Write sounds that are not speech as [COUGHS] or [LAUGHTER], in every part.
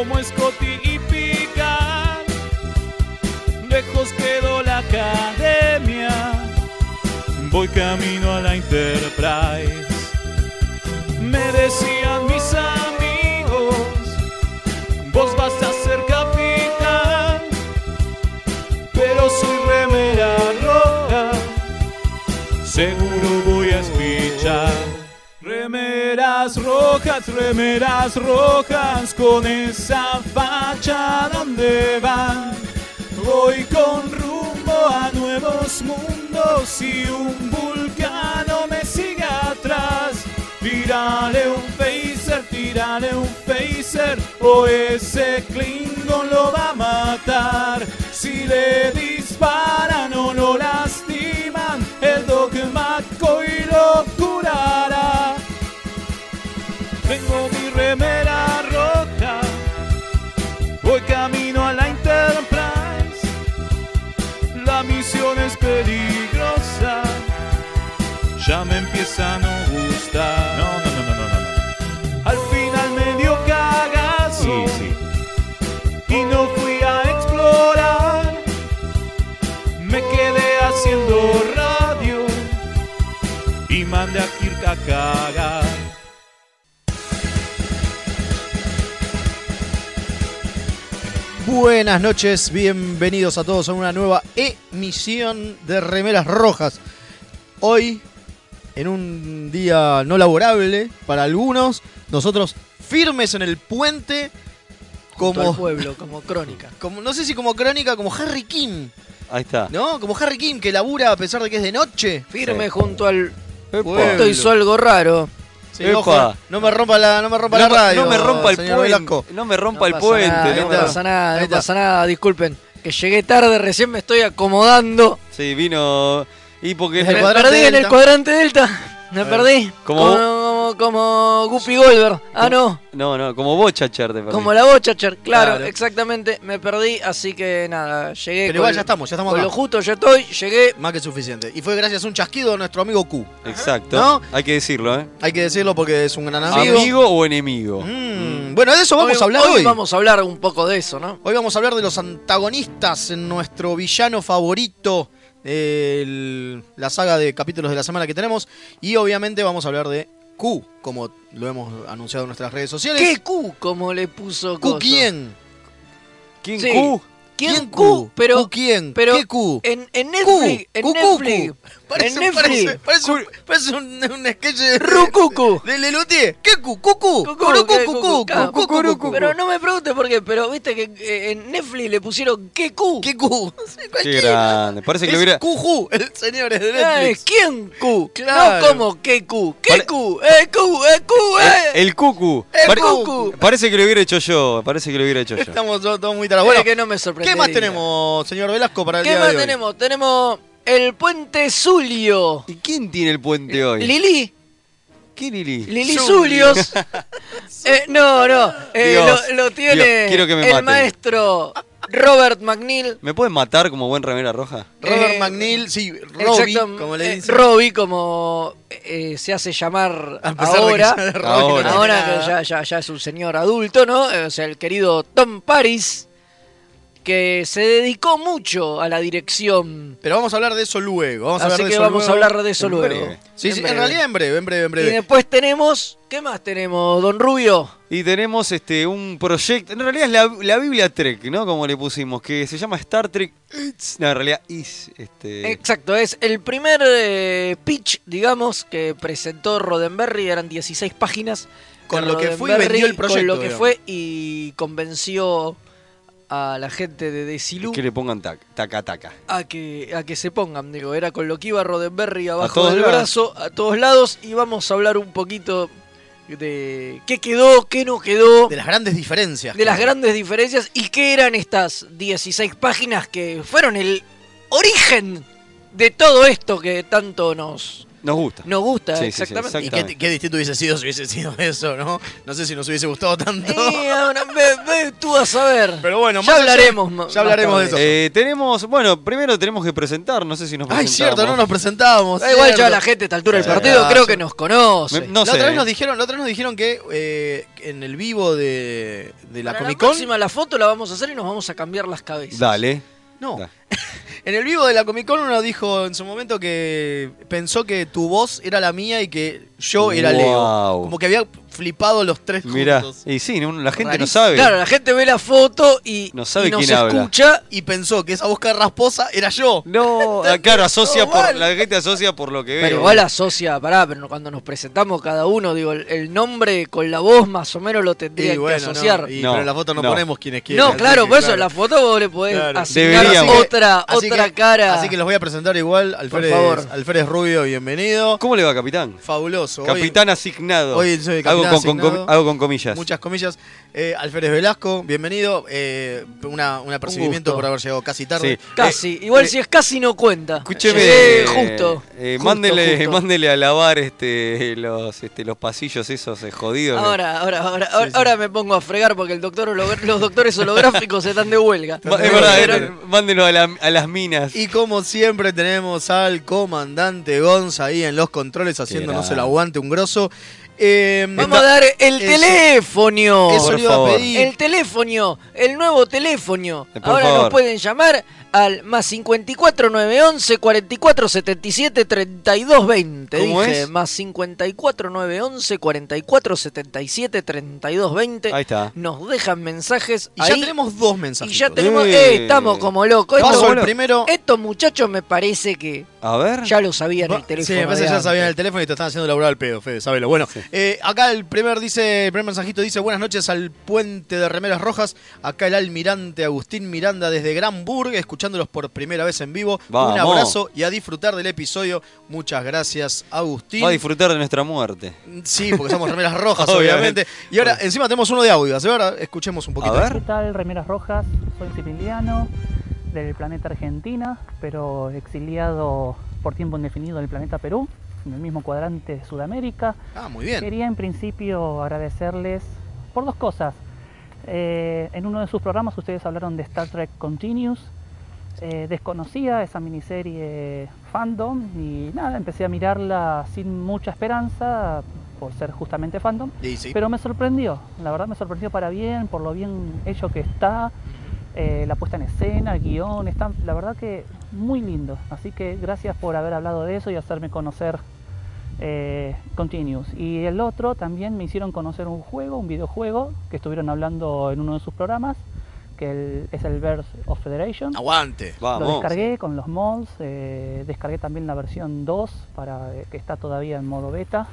como Scotty y Picard. Lejos quedó la academia, voy camino rojas, remeras rojas, con esa facha donde van. Voy con rumbo a nuevos mundos y un vulcano me sigue atrás. Tírale un phaser, tírale un phaser, o ese Klingon lo va a matar. Si le disparan o lo lastiman, el dogma y lo curará. Tengo mi remera roja, voy camino a la Enterprise. La misión es peligrosa, ya me empieza a Buenas noches, bienvenidos a todos a una nueva emisión de Remeras Rojas. Hoy, en un día no laborable para algunos, nosotros firmes en el puente Junto como, al pueblo, como crónica. [LAUGHS] como no sé si como crónica, como Harry King, Ahí está. ¿no? Como Harry King que labura a pesar de que es de noche. Firme Sí. junto al punto y su algo raro. Sí, Epa. ojo, no me rompa la, no me rompa no, la radio. no me rompa el puente. Velasco. No me rompa No el pasa puente. nada, no no me- pasa nada, no pasa nada, disculpen. Que llegué tarde, recién me estoy acomodando. Sí, vino. Y porque. Me perdí en el cuadrante delta. Me perdí. ¿Cómo? Como, como Guppy Goldberg. Ah, no. No, no, como vos, Chacher, te perdí. Como la Bochacher, claro, Claro. exactamente. Me perdí, así que nada, llegué. Pero con- igual ya estamos, ya estamos Con acá. lo justo ya estoy, llegué. Más que suficiente. Y fue gracias a un chasquido de nuestro amigo Q. Exacto. ¿No? Hay que decirlo, ¿eh? Hay que decirlo porque es un gran amigo. ¿Amigo o enemigo? Mm, Bueno, de eso vamos hoy, a hablar hoy. vamos a hablar un poco de eso, ¿no? Hoy vamos a hablar de los antagonistas en nuestro villano favorito de la saga de capítulos de la semana que tenemos. Y obviamente vamos a hablar de Q, como lo hemos anunciado en nuestras redes sociales. ¿Qué Q? Como le puso ¿Q coso? quién? ¿Quién Sí. Q? ¿Quién Q? Pero ¿Q quién? pero- ¿Qué Q? en, en Netflix, en Q, Q, Netflix, Q. Parece, en Netflix, parece, parece, un, parece un, un sketch de, Rucucu. de Lelutier. ¿Qué ¿qué? Q, Q. Pero no me pregunte por qué, pero viste que eh, en Netflix le pusieron ¿qué Q? ¿Qué? [LAUGHS] Sí, Qué grande. Parece que lo hubiera. Q, el señor es de Ay, Netflix. ¿Quién? Claro. No como ¿qué Q? ¿Qué Q? ¡Eh, Q! ¡Eh! ¡Eh! El, el cucu. El cucu. Parece que lo hubiera hecho yo. Parece que lo hubiera hecho yo. Estamos todos, muy. Bueno, Bueno, que no me ¿qué sorprendería. más tenemos, señor Velasco, para el ¿Qué día más de hoy? tenemos? Tenemos el puente Zulio. ¿Y quién tiene el puente hoy? Lili. ¿Qué Lili? Lili Zulio. Zulios. [LAUGHS] Eh, no, no. eh, Dios, lo, lo tiene Dios, quiero que me el maten. maestro Robert McNeil. ¿Me pueden matar como buen remera roja? Robert Eh, McNeil, sí, Robbie, Exacto, como le eh, dicen. Robbie, como eh, se hace llamar que ahora. Ahora. que ya, ya, ya es un señor adulto, ¿no? Eh, O sea, el querido Tom Paris, que se dedicó mucho a la dirección. Pero vamos a hablar de eso luego. Vamos a Así hablar de que eso vamos luego. a hablar de eso En luego. breve. Sí, sí, en realidad en breve, en breve, en Y breve. después tenemos. ¿Qué más tenemos, don Rubio? Y tenemos este un proyecto, en realidad es la, la Biblia Trek, ¿no? Como le pusimos, que se llama Star Trek. It's- No, en realidad is este Exacto, es el primer eh, pitch, digamos, que presentó Roddenberry. Eran 16 páginas. Con lo que fue y vendió el proyecto, Con lo que digamos. fue y convenció a la gente de Desilu que le pongan tac, taca taca. a que, a que se pongan. Digo, era con lo que iba Roddenberry abajo del lados. brazo, a todos lados. Y vamos a hablar un poquito de qué quedó, qué no quedó. De las grandes diferencias. de las grandes diferencias y qué eran estas 16 páginas que fueron el origen de todo esto que tanto nos, Nos gusta. nos gusta, Sí, sí, sí, exactamente. Y qué, distinto hubiese sido si hubiese sido eso, ¿no? No sé si nos hubiese gustado tanto. Y ahora, ve, ve tú a saber. Pero bueno, ya hablaremos. ya hablaremos más de eso. Eh, tenemos, bueno, primero tenemos que presentar, no sé si nos Ay, presentamos. cierto, no nos presentábamos. Da igual ya la gente a esta altura del Sí, partido creo que nos conoce. Me- no la sé. otra vez eh. nos dijeron, la otra vez nos dijeron que eh, en el vivo de, de la Para Comic la Con. próxima la foto la vamos a hacer y nos vamos a cambiar las cabezas. Dale. No. Dale. [LAUGHS] En el vivo de la Comic Con uno dijo en su momento que pensó que tu voz era la mía y que yo era Leo. Wow. Como que había flipado los tres Mirá, juntos. y sí, no- la gente no Rarísimo. sabe. Claro, la gente ve la foto y No sabe y nos quién habla. escucha. Y pensó que esa voz rasposa era yo. No, ah, claro, asocia [LAUGHS] todo por, mal. la gente asocia por lo que ve. Pero igual asocia, pará, pero cuando nos presentamos cada uno, digo, el, el nombre con la voz más o menos lo tendría Y bueno, que asociar. no, y- No, pero en la foto no, no. ponemos quienes quieren. No, así claro, que, por eso claro. en la foto vos le podés Claro. asignar Deberíamos. otra, Así otra cara. Así que los voy a presentar igual. Alfredes, favor. Alfredes Rubio, bienvenido. ¿Cómo le va, capitán? Fabuloso. Hoy- Capitán asignado. hoy soy hago, capitán con, con- asignado. hago con comillas. Muchas comillas. Eh, Alférez Velasco, bienvenido. Eh, una, un apercibimiento por haber llegado casi tarde. Sí. Casi, Eh, igual eh, si es casi no cuenta. Escúcheme, justo. eh, Justo, mándele, justo. mándele a lavar este, los, este, los pasillos esos eh, jodidos. Ahora, ahora, ahora, ahora, ahora me pongo a fregar porque el doctor los doctores holográficos están de huelga. Es verdad, Pero- eh, mándenlo a, la- a las minas. Y como siempre tenemos al comandante Gonza ahí en los controles haciéndonos el aguante un grosso. Eh, Vamos a dar el Eso- teléfono. Eso le iba a pedir. El teléfono, el nuevo teléfono. Eh, por Ahora favor. nos pueden llamar al más 54 911 44 77 32 20. ¿Cómo Dije, es? más 54 911 44 77 32 20. Ahí está. Nos dejan mensajes y ya ahí, tenemos dos y mensajes. ya tenemos, Eh. eh, estamos como locos. Paso Estos, el primero. estos muchachos me parece que A ver. ya lo sabían Va- el teléfono. Sí, me parece que ya sabían el teléfono y te están haciendo laburar al pedo, Fede, sabelo. Bueno, eh, acá el primer dice, el primer mensajito dice, buenas noches al puente de remeras rojas. Acá el almirante Agustín Miranda desde Granburg, escuchándolos por primera vez en vivo. Vamos. Un abrazo y a disfrutar del episodio. Muchas gracias, Agustín. Va a disfrutar de nuestra muerte. Sí, porque somos remeras [LAUGHS] rojas, Obviamente. obviamente. Y ahora encima tenemos uno de audio, así que ahora escuchemos un poquito. A ver. ¿Qué tal, Remeras Rojas? Soy Cipiliano, del planeta Argentina, pero exiliado por tiempo indefinido del planeta Perú, en el mismo cuadrante de Sudamérica. Ah, muy bien. Quería en principio agradecerles por dos cosas. Eh, en uno de sus programas ustedes hablaron de Star Trek Continuous. Eh, desconocía esa miniserie fandom y nada, empecé a mirarla sin mucha esperanza por ser justamente fandom. Y sí. Pero me sorprendió, la verdad me sorprendió para bien, por lo bien hecho que está, eh, la puesta en escena, el guion, está la verdad que muy lindo. Así que gracias por haber hablado de eso y hacerme conocer eh, Continuous. Y el otro también me hicieron conocer un juego, un videojuego, que estuvieron hablando en uno de sus programas, que el- es el Birth of Federation. Aguante. Lo Vamos. descargué con los mods, eh, descargué también la versión 2 para eh, que está todavía en modo beta.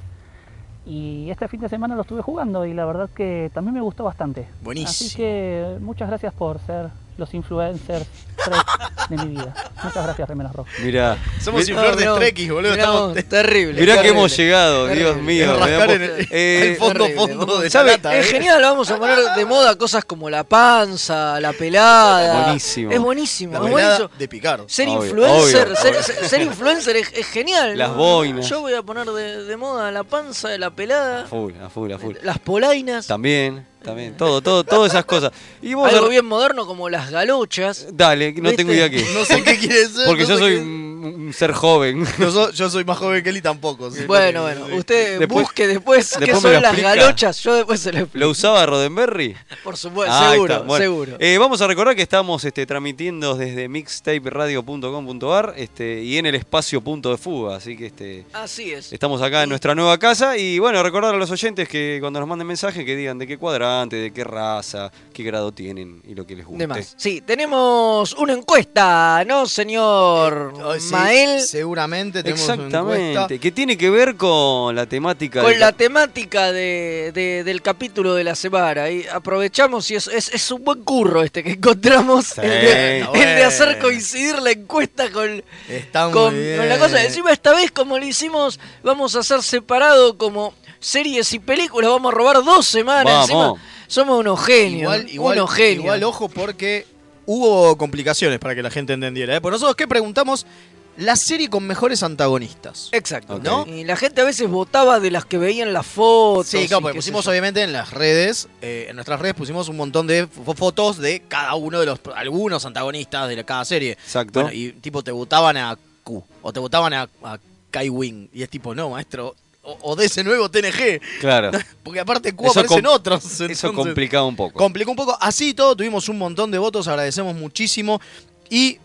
Y este fin de semana lo estuve jugando y la verdad que también me gustó bastante. Buenísimo. Así que muchas gracias por ser los influencers Trek de mi vida. Muchas gracias, Remeras Rojas. Mirá. Somos influencers Trekkies, boludo. mirá Estamos terrible. Mirá que terrible. hemos llegado, Dios mío. es rascar en el, Eh, [LAUGHS] el fondo terrible. fondo de ¿Sabe? esa lata, En eh. general vamos a poner de moda cosas como la panza, la pelada. Buenísimo. Es buenísimo. La es buenísimo. de Picardo. Ser Obvio, influencer, obvio, ser, obvio. ser- ser influencer es, es genial. Las boinas. Yo voy a poner de, de moda la panza, la A pelada, full, a full, a full. las polainas. También, también. Todo, todo, todas esas cosas. Y vos. Algo bien moderno como las galochas. Dale, no ¿Viste? tengo idea qué. No sé qué quiere decir. Porque no yo soy qué- un, ser joven. [LAUGHS] Yo soy, yo soy más joven que él y tampoco. sí. Bueno, bueno, usted Después- busque después, qué después son las galochas. Yo después se lo explico. ¿Lo usaba Roddenberry? Por supuesto, Ah, seguro. Bueno, seguro. eh, vamos a recordar que estamos este, transmitiendo desde mixtaperadio.com.ar este, y en el espacio punto de fuga. Así que este, Así es. estamos acá en nuestra nueva casa. Y bueno, recordar a los oyentes que cuando nos manden mensaje que digan de qué cuadrante, de qué raza, qué grado tienen y lo que les guste. De más. Sí, tenemos una encuesta, ¿no, señor Ay, sí, Mael? Seguramente tenemos una encuesta. Exactamente. Que tiene que ver con la temática. Con la temática de, de- del capítulo de la semana. Y aprovechamos y es, es, es un buen curro este que encontramos. Sí, el, de, está el de hacer coincidir la encuesta con, Está muy con, bien. con la cosa. Encima esta vez como lo hicimos, vamos a hacer separado como series y películas. Vamos a robar dos semanas. Vamos. Encima, somos unos genios. Igual, igual, unos genios. igual, ojo, porque hubo complicaciones para que la gente entendiera. ¿eh? Por nosotros, ¿qué preguntamos? La serie con mejores antagonistas. Exacto. ¿no? Y la gente a veces votaba de las que veían las fotos. Sí, claro, porque pusimos obviamente en las redes, eh, en nuestras redes pusimos un montón de fo- fotos de cada uno de los, algunos antagonistas de la- cada serie. Exacto. Bueno, y tipo te votaban a Q, o te votaban a, a Kai Wing, y es tipo, no, maestro, o, de ese nuevo TNG, Claro. [LAUGHS] porque aparte Q Eso aparecen otros. Eso complicaba un poco. Complicó un poco. Así todo, tuvimos un montón de votos, agradecemos muchísimo. Y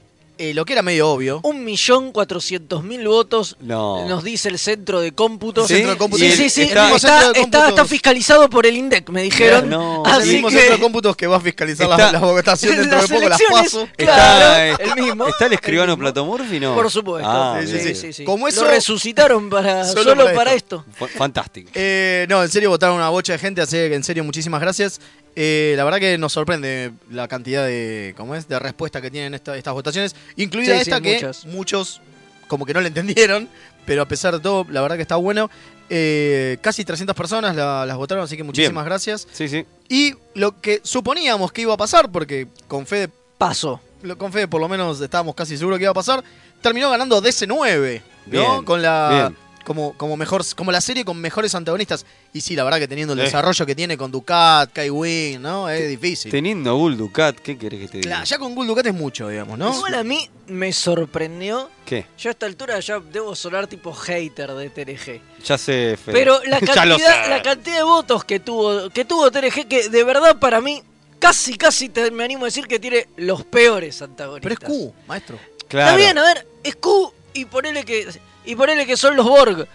eh, lo que era medio obvio. Un millón cuatrocientos mil votos No. nos dice el centro de cómputos. ¿Sí? Centro de cómputo. Sí, sí, el- sí. está- Está, el centro de está- cómputos- está fiscalizado por el INDEC, me dijeron. No. Es el Así mismo que- centro de cómputos que va a fiscalizar la- Está- la, votación dentro Las de poco, las elecciones, paso. Claro, Está, el mismo. ¿Está el escribano mismo. Platomurphy? No. Por supuesto. Ah, Sí, sí, bien. sí, sí. sí, sí. Como eso- Lo resucitaron para, [LAUGHS] Solo solo, para para esto. Fantástico. Eh, no, en serio votaron una bocha de gente, así que en serio muchísimas gracias. Eh, la verdad que nos sorprende la cantidad de, ¿cómo es? de respuesta que tienen esta- estas votaciones, incluida Sí, sí, esta que muchas. muchos como que no la entendieron, pero a pesar de todo, la verdad que está bueno. Eh, casi 300 personas la- las votaron, así que muchísimas gracias. Sí, sí. Y lo que suponíamos que iba a pasar, porque con Fede, Paso. lo- con Fede por lo menos estábamos casi seguros que iba a pasar, terminó ganando DC9, ¿no? Bien, con la bien. Como como mejor como la serie con mejores antagonistas. Y sí, la verdad que teniendo el Eh. desarrollo que tiene con Ducat, Kai Wing, ¿no? Es difícil. Teniendo a Bull Ducat, ¿qué querés que te diga? Claro, ya con Gul Ducat es mucho, digamos, ¿no? Igual a mí me sorprendió. ¿Qué? Yo a esta altura ya debo sonar tipo hater de TNG. Ya sé, Fede. Pero la [LAUGHS] cantidad, la cantidad de votos que tuvo, que tuvo TNG, que de verdad para mí, casi, casi te- me animo a decir que tiene los peores antagonistas. Pero es Q, maestro. Claro. Está bien, a ver, es Q y ponele que, y ponele que son los Borg.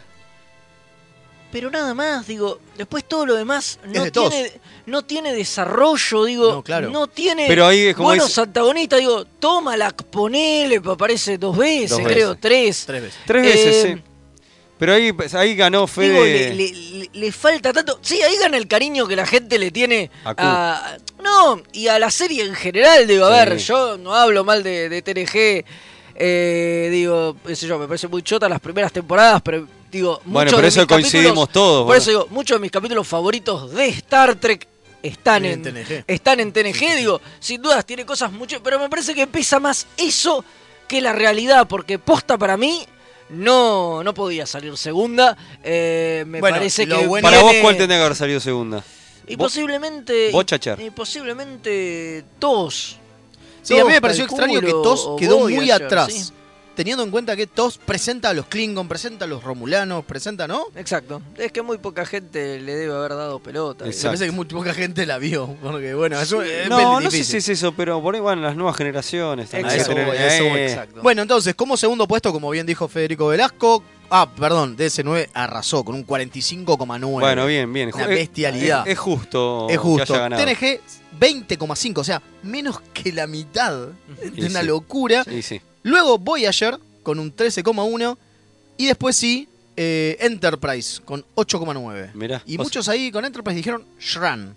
Pero nada más, digo, después todo lo demás no tiene, no tiene desarrollo, digo, No, claro. no tiene Pero ahí es como buenos antagonistas, digo, tómala, ponele, aparece dos veces, Dos creo, tres. Tres veces. Tres veces, Eh, sí. Pero ahí, pues, ahí ganó Fede. Digo, le, le- le- le falta tanto. Sí, ahí gana el cariño que la gente le tiene A Q. a. No, y a la serie en general. Digo, a Sí. ver, yo no hablo mal de, de TNG. Eh, digo, qué sé yo, me parece muy chota las primeras temporadas, pero digo, Bueno, muchos por de eso mis coincidimos capítulos- todos. Por bueno. eso digo, muchos de mis capítulos favoritos de Star Trek están En en, TNG. están en TNG, digo, sin dudas tiene cosas mucho, pero me parece que pesa más eso que la realidad, porque posta para mí no, no podía salir segunda. eh, me Bueno, parece lo que bueno- Para vos, ¿cuál tendría que haber salido segunda? y vos- posiblemente vos, Chachar. y posiblemente TOS. Sí, a mí me pareció extraño que TOS quedó muy atrás. Sí. Teniendo en cuenta que TOS presenta a los Klingon, presenta a los Romulanos, presenta, ¿no? Exacto. Es que muy poca gente le debe haber dado pelota. Me parece que muy poca gente la vio. Porque bueno, es, es No, no sé si es eso, pero por ahí van las nuevas generaciones. también. Exacto. Eso eso eh, Exacto. Bueno, entonces, como segundo puesto, como bien dijo Federico Velasco, ah, perdón, DS9 arrasó con un 45,9. Bueno, bien, bien. Una eh, bestialidad. Es, es justo. Es justo. Que haya ganado. TNG 20,5, o sea, menos que la mitad. Y De una sí. locura. Sí, sí. Luego Voyager con un 13,1. Y después sí, eh, Enterprise con 8,9. Mirá. Y muchos ahí con Enterprise dijeron Shran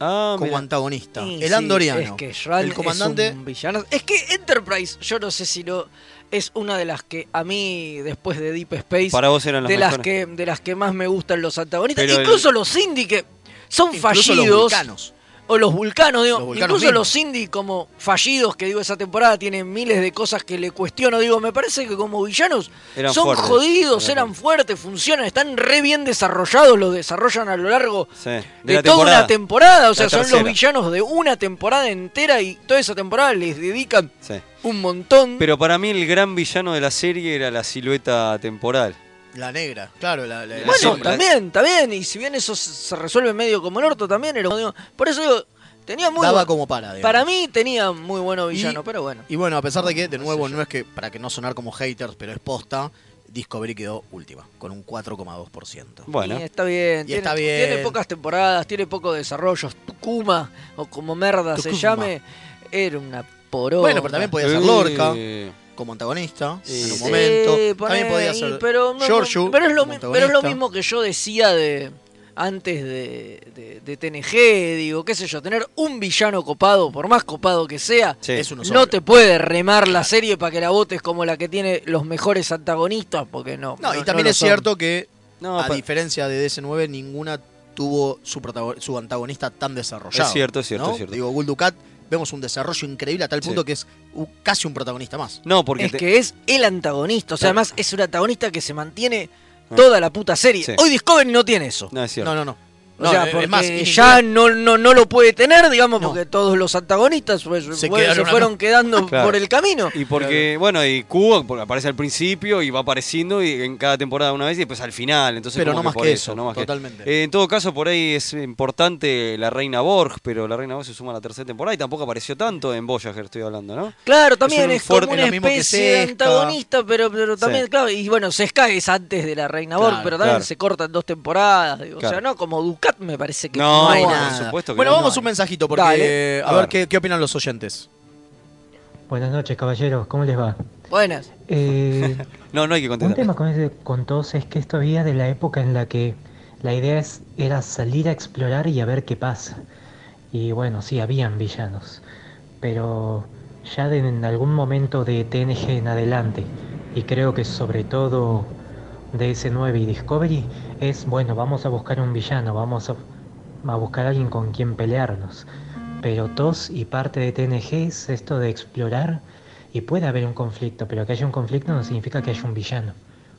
Ah, como mirá. antagonista. Y el sí, andoriano. Es que Shran el comandante. es un villano. Es que Enterprise, yo no sé si no. Es una de las que a mí, después de Deep Space, Para vos eran las de las, que, de las que más me gustan los antagonistas. Pero el- Incluso los indie que son Incluso los fallidos. vulcanos. O los vulcanos, digo. Los vulcanos incluso mismos. los indie como fallidos, que digo, esa temporada tienen miles de cosas que le cuestiono. Digo, me parece que como villanos Eran son fuertes. jodidos, Eran eran fuertes, funcionan, están re bien desarrollados, los desarrollan a lo largo Sí, de, de, la toda temporada. una temporada. O sea, son los villanos de una temporada entera y toda esa temporada les dedican Sí. un montón. Pero para mí el gran villano de la serie era la silueta temporal. La negra, claro. La, la- la bueno, sombra. también, también. Y si bien eso se se resuelve medio como el orto, también era. digo, por eso digo, tenía muy. Daba bu- como para. digamos. para mí tenía muy bueno villano, Y- pero bueno. Y bueno, a pesar de que, de nuevo, no es que, para que no sonar como haters, pero es posta, Discovery quedó última, con un 4,2%. Bueno, Y está bien, Y tiene, está bien. tiene pocas temporadas, tiene poco desarrollo. Tukuma, o como merda se Tucuma. llame, era una poronga. Bueno, pero también podía ser Eh, Lorca como antagonista Sí. en un Sí, momento. Sí, también podía ser pero, no- no- Giorgio pero, es lo, como mi- pero es lo antagonista. mismo que yo decía de antes de, de- de TNG, digo, qué sé yo, tener un villano copado, por más copado que sea, Sí. Es uno solo. no te puede remar la serie para que la votes como la que tiene los mejores antagonistas, porque no. No, y también lo es son. cierto que, No, a diferencia de DS9, ninguna tuvo su, su antagonista tan desarrollado. Es cierto, es cierto, ¿no? es cierto. Digo, Gul Dukat vemos un desarrollo increíble a tal punto Sí. que es casi un protagonista más. No, porque Es te- que es el antagonista. O sea, Claro. además es un antagonista que se mantiene toda la puta serie. Sí. Hoy Discovery no tiene eso. No, es cierto. No, no, no. O No, sea, es porque más, ya no, no, no lo puede tener, digamos, No. porque todos los antagonistas pues, Se pues, se fueron quedando [LAUGHS] Claro. por el camino. Y porque, bueno, y Cubo porque aparece al principio y va apareciendo y en cada temporada una vez y después al final. Entonces, Pero no más por que eso, no más que- totalmente. Eh, en todo caso, por ahí es importante la Reina Borg, pero la Reina Borg se suma a la tercera temporada y tampoco apareció tanto en Voyager, estoy hablando, ¿no? Claro, también un es, fuerte- como una que especie de antagonista, pero, pero también, Sí. claro, y bueno, Sesca es antes de la Reina Borg, Claro, pero también claro. se corta en dos temporadas. digo, O sea, no, como Ducat me parece que No, no, hay por nada. supuesto que Bueno, no. vamos no. un mensajito porque Dale. a, A ver ver. qué, qué opinan los oyentes. Buenas noches, caballeros, ¿cómo les va? Buenas. Eh, [LAUGHS] No, no hay que un contestar. tema con, ese- con todos es que esto había de la época en la que la idea es, era salir a explorar y a ver qué pasa. Y bueno, sí, habían villanos, pero ya de, en algún momento de TNG en adelante, y creo que sobre todo DS9 y Discovery, es, bueno, vamos a buscar un villano, vamos a, a buscar a alguien con quien pelearnos. Pero TOS y parte de TNG es esto de explorar y puede haber un conflicto, pero que haya un conflicto no significa que haya un villano.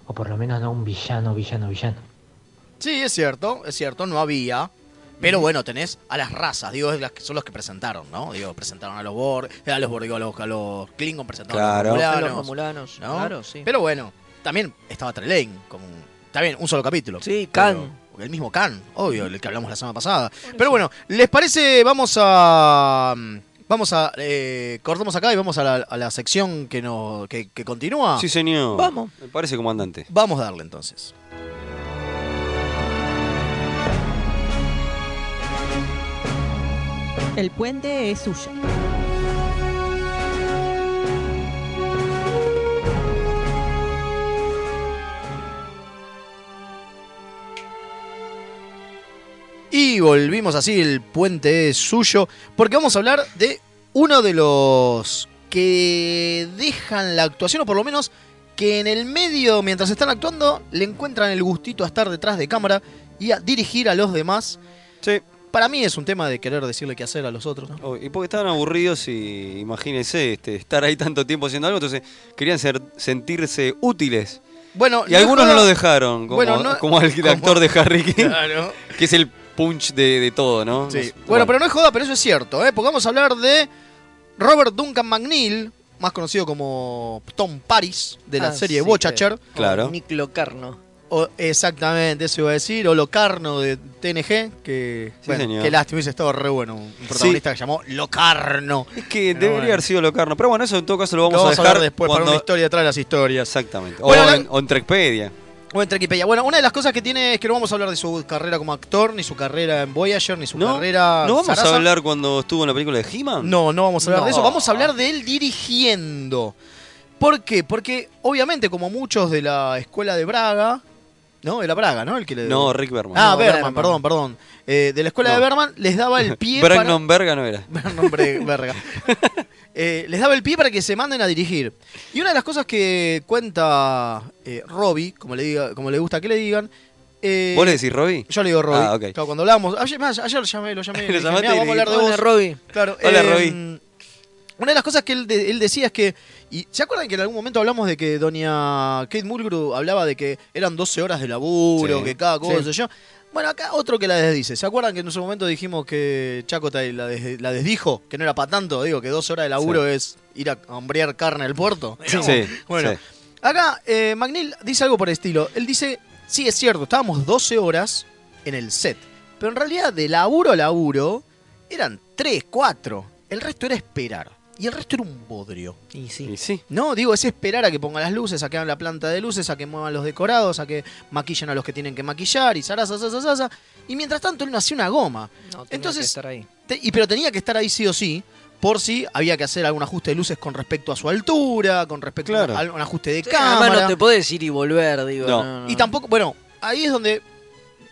O por lo menos no un villano, villano, villano. Sí, es cierto, es cierto, no había. Pero bueno, tenés a las razas, digo, es las que son los que presentaron, ¿no? Digo, presentaron a los Borg, a los Borg, digo, a los, a los Klingon presentaron Claro. a los A Romulanos, los Romulanos, ¿no? claro, sí. Pero bueno, también estaba Trelane, como un- está bien, un solo capítulo. Sí, Khan. El mismo Khan, obvio, el que hablamos la semana pasada. Pero bueno, ¿les parece? Vamos a. Vamos a. Eh, cortamos acá y vamos a la, a la sección que, no, que, que continúa. Sí, señor. Vamos. Me parece comandante. Vamos a darle entonces. El puente es suyo. Y volvimos así, el puente es suyo, porque vamos a hablar de uno de los que dejan la actuación, o por lo menos que en el medio, mientras están actuando, le encuentran el gustito a estar detrás de cámara y a dirigir a los demás. Sí. Para mí es un tema de querer decirle qué hacer a los otros. ¿no? Oh, Y porque estaban aburridos y imagínense este, estar ahí tanto tiempo haciendo algo, entonces querían ser, sentirse útiles. Bueno, Y algunos no lo dejaron, como, Bueno, no- como el como- actor de Harry King, Claro. que es el punch de, de todo, ¿no? Sí. Bueno, pero no es joda, pero eso es cierto, ¿eh? Porque vamos a hablar de Robert Duncan McNeil, más conocido como Tom Paris, de la Ah, serie sí, Watcher. que- Claro. o Nick Locarno. O, exactamente, eso iba a decir. O Locarno de TNG, que, Sí, bueno, señor. qué lástima, hubiese estado re bueno. Un protagonista que se llamó Locarno. Es que Pero debería bueno. haber sido Locarno. Pero bueno, eso en todo caso lo vamos, Lo vamos a a dejar después para cuando- una historia detrás de las historias. Exactamente. Bueno, o, la- en, o en Trekpedia. O entre Wikipedia. Bueno, una de las cosas que tiene es que no vamos a hablar de su carrera como actor, ni su carrera en Voyager, ni su ¿No? carrera. ¿No vamos Sarasa. a hablar cuando estuvo en la película de He-Man? No, no vamos a hablar de eso. Vamos a hablar de él dirigiendo. ¿Por qué? Porque obviamente, como muchos de la escuela de Braga, ¿no? Era Braga, ¿no? El que le... No, Rick Berman. Ah, No, Berman, Berman. perdón, perdón. Eh, de la escuela No. de Berman les daba el pie para... Bragnon Berga no era. nombre [LAUGHS] verga. [LAUGHS] Eh, les daba el pie para que se manden a dirigir. Y una de las cosas que cuenta eh, Robbie, como le, diga, como le gusta que le digan... eh, ¿Vos le decís Robbie? Yo le digo Robbie. Ah, ok. Claro, cuando hablábamos... Ayer, más, ayer lo llamé, lo llamé. [LAUGHS] Lo dije, llamaste "Mirá, y vamos a hablar de Hola, vos. Robbie. Claro, Hola, eh, Robbie. Una de las cosas que él, de- él decía es que. Y, ¿Se acuerdan que en algún momento hablamos de que doña Kate Mulgrew hablaba de que eran 12 horas de laburo, Sí. que cada cosa, Sí. sé yo? Bueno, acá otro que la desdice. ¿Se acuerdan que en ese momento dijimos que Chacota la, des- la desdijo? Que no era para tanto, digo, que 12 horas de laburo es ir a hombrear carne al puerto. digamos. Sí, Bueno, sí. acá eh, McNeil dice algo por el estilo. Él dice: Sí, es cierto, estábamos 12 horas en el set. Pero en realidad, de laburo a laburo, eran 3, 4. El resto era esperar. Y el resto era un bodrio. Y sí. Y sí. No, digo, es esperar a que pongan las luces, a que hagan la planta de luces, a que muevan los decorados, a que maquillen a los que tienen que maquillar y zaraza, zaraza, zaraza. Y mientras tanto él no hacía una goma. No, tenía Entonces- que estar ahí. Te- y, pero tenía que estar ahí sí o sí, por si había que hacer algún ajuste de luces con respecto a su altura, con respecto Claro. a algún ajuste de Sí, cámara. Además no te podés ir y volver, digo. No. no, no. Y tampoco, bueno, ahí es donde,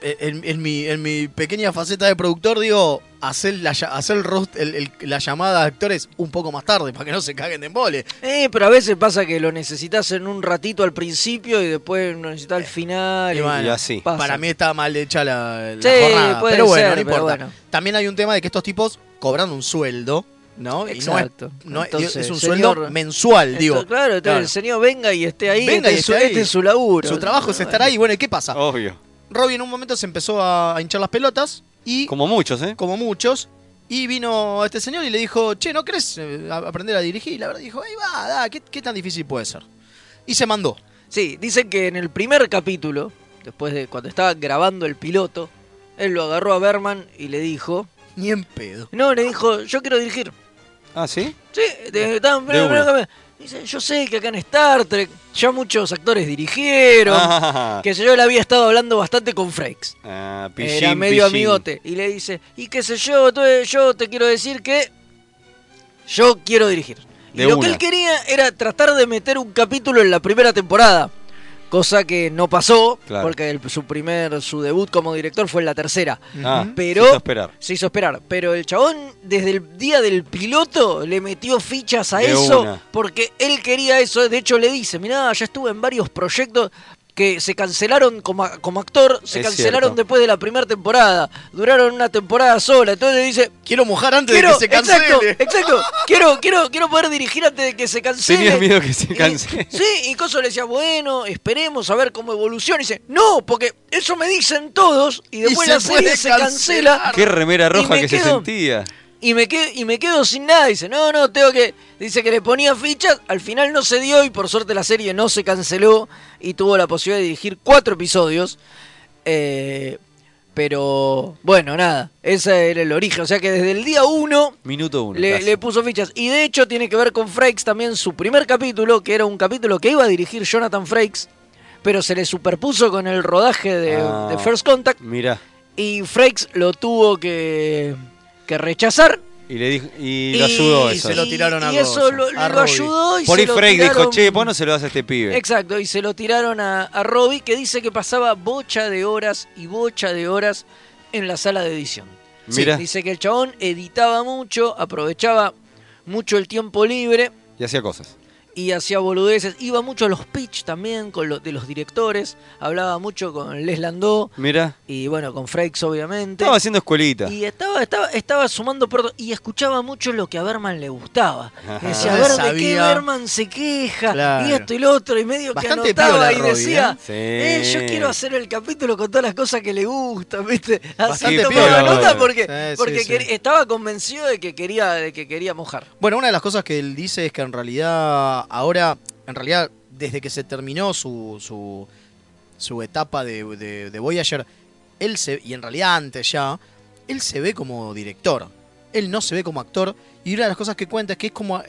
en, en mi, en mi pequeña faceta de productor, digo, hacer la, hacer el rost- el- el- la llamada de actores un poco más tarde, para que no se caguen de embole. Eh, pero a veces pasa que lo necesitas en un ratito al principio y después lo necesitas al final. Y bueno, Y así. pasa. Para mí está mal hecha la, la Sí, jornada. puede pero bueno, ser, no importa. bueno. También hay un tema de que estos tipos cobran un sueldo ¿no? Y no es, Exacto. no es- Entonces, es un señor- sueldo mensual, digo. Claro, el señor venga y esté ahí, Venga este, y es su, esté ahí. este es su laburo. Su trabajo es estar ahí. Bueno, ¿y qué pasa? Obvio. Robbie en un momento se empezó a, a hinchar las pelotas y, como, Como muchos, ¿eh? muchos, y vino este señor y le dijo, che, ¿no querés eh, aprender a dirigir? Y la verdad dijo, ahí va, da, ¿qué, qué tan difícil puede ser? Y se mandó. Sí, dicen que en el primer capítulo, después de cuando estaba grabando el piloto, él lo agarró a Berman y le dijo, Ni en pedo. no, le dijo, yo quiero dirigir. Ah, ¿sí? Sí, de- estaban- De una. Dice, yo sé que acá en Star Trek ya muchos actores dirigieron. Ah, Que sé yo, él había estado hablando bastante con Frakes. ah, Era pillín, medio pillín. amigote. Y le dice, y qué sé yo, entonces yo te quiero decir que yo quiero dirigir. Y lo que él quería era tratar de meter un capítulo en la primera temporada. Cosa que no pasó, Claro. porque el- su primer, su debut como director fue en la tercera. Ah, Ujú. Pero- se hizo esperar. Se hizo esperar. Pero el chabón, desde el día del piloto, le metió fichas a De eso. una. Porque él quería eso. De hecho, le dice: Mirá, ya estuve en varios proyectos que se cancelaron como, como actor. Se Es cancelaron cierto. después de la primera temporada. Duraron una temporada sola. Entonces dice: Quiero mojar antes Quiero, de que se cancele. exacto, exacto. Quiero, quiero, quiero poder dirigir antes de que se cancele. Tenía miedo que se Y- cancele. sí, y Coso le decía, bueno, esperemos a ver cómo evoluciona. Y dice, no, porque eso me dicen todos y después se la serie se cancela Qué remera Y roja que se sentía. Y me, quedo, y me quedo sin nada. Dice, no, no, tengo que... Dice que le ponía fichas, al final no se dio y por suerte la serie no se canceló y tuvo la posibilidad de dirigir cuatro episodios. Eh, pero bueno, nada, ese era el origen. O sea que desde el día uno Minuto uno. le, puso fichas. Y de hecho tiene que ver con Frakes también su primer capítulo, que era un capítulo que iba a dirigir Jonathan Frakes, pero se le superpuso con el rodaje de, Ah. de First Contact Mirá. y Frakes lo tuvo que, que rechazar. Y le dijo, y lo ayudó y eso. se lo tiraron a y eso Gozo, lo, a lo Robbie. ayudó y Por se ahí lo Frank dijo, che, vos no se lo das a este pibe. Exacto, y se lo tiraron a, a Robbie, que dice que pasaba bocha de horas y bocha de horas en la sala de edición. Sí, Mira. dice que el chabón editaba mucho, aprovechaba mucho el tiempo libre Y hacía cosas. Y hacía boludeces. Iba mucho a los pitch también con lo, de los directores, hablaba mucho con Les Landau Mira. y bueno, con Frakes obviamente. Estaba haciendo escuelita. Y estaba, estaba, estaba sumando perdón, y escuchaba mucho lo que a Berman le gustaba. Ajá. Decía, a ver de qué. Berman se queja, Claro. y esto y lo otro, y medio Bastante que anotaba y Robbie, decía, ¿eh? eh, yo quiero hacer el capítulo con todas las cosas que le gustan, ¿viste? Así Bastante tomaba piola, nota porque, Sí, porque sí, sí. quer- estaba convencido de que quería, de que quería mojar. Bueno, una de las cosas que él dice es que en realidad ahora, en realidad desde que se terminó su, su, su etapa de, de, de Voyager, él se, y en realidad antes ya, él se ve como director. Él no se ve como actor. Y una de las cosas que cuenta es que es como a,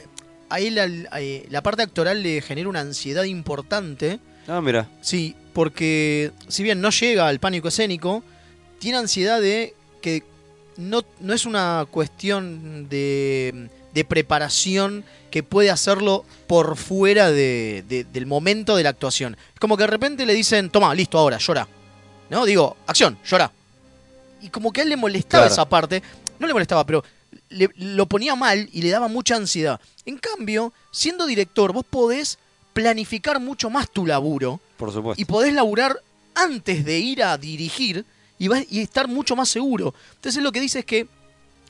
a él a- la parte actoral le genera una ansiedad importante. Ah, mira. Sí, porque si bien no llega al pánico escénico, tiene ansiedad de que no, no es una cuestión de, de preparación que puede hacerlo por fuera de- de- del momento de la actuación. Es como que de repente le dicen, toma, listo, ahora, llora. ¿No? Digo, acción, llora. Y como que a él le molestaba Claro. esa parte. No le molestaba, pero le- lo ponía mal y le daba mucha ansiedad. En cambio, siendo director, vos podés planificar mucho más tu laburo Por supuesto. y podés laburar antes de ir a dirigir y, y estar mucho más seguro. Entonces lo que dice es que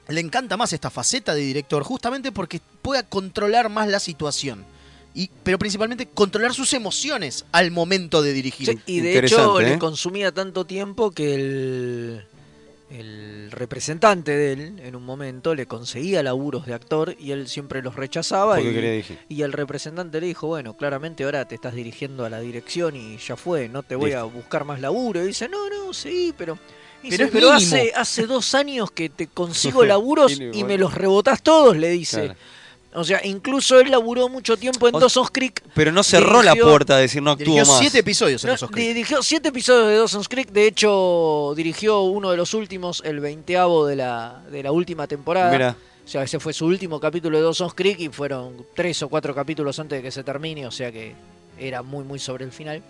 le encanta más esta faceta de director, justamente porque pueda controlar más la situación. Y, pero principalmente controlar sus emociones al momento de dirigir. Sí, y de hecho ¿eh? le consumía tanto tiempo que el, el representante de él en un momento le conseguía laburos de actor y él siempre los rechazaba. Y, y el representante le dijo, bueno, claramente ahora te estás dirigiendo a la dirección y ya fue, no te voy a buscar más laburo. Y dice, no, no, sí, pero... dice, Pero es pero mínimo". hace, hace dos años que te consigo [LAUGHS] laburos Y me los rebotás todos, le dice. Claro. O sea, incluso él laburó mucho tiempo en O- Dawson's Creek. Pero no cerró la puerta de decir no Dirigió más. siete episodios en No, esos Creek. dirigió siete episodios de Dawson's Creek. De hecho, dirigió uno de los últimos, el veinteavo de la, de la última temporada. Mira. O sea, ese fue su último capítulo de Dawson's Creek y fueron tres o cuatro capítulos antes de que se termine. O sea que era muy, muy sobre el final.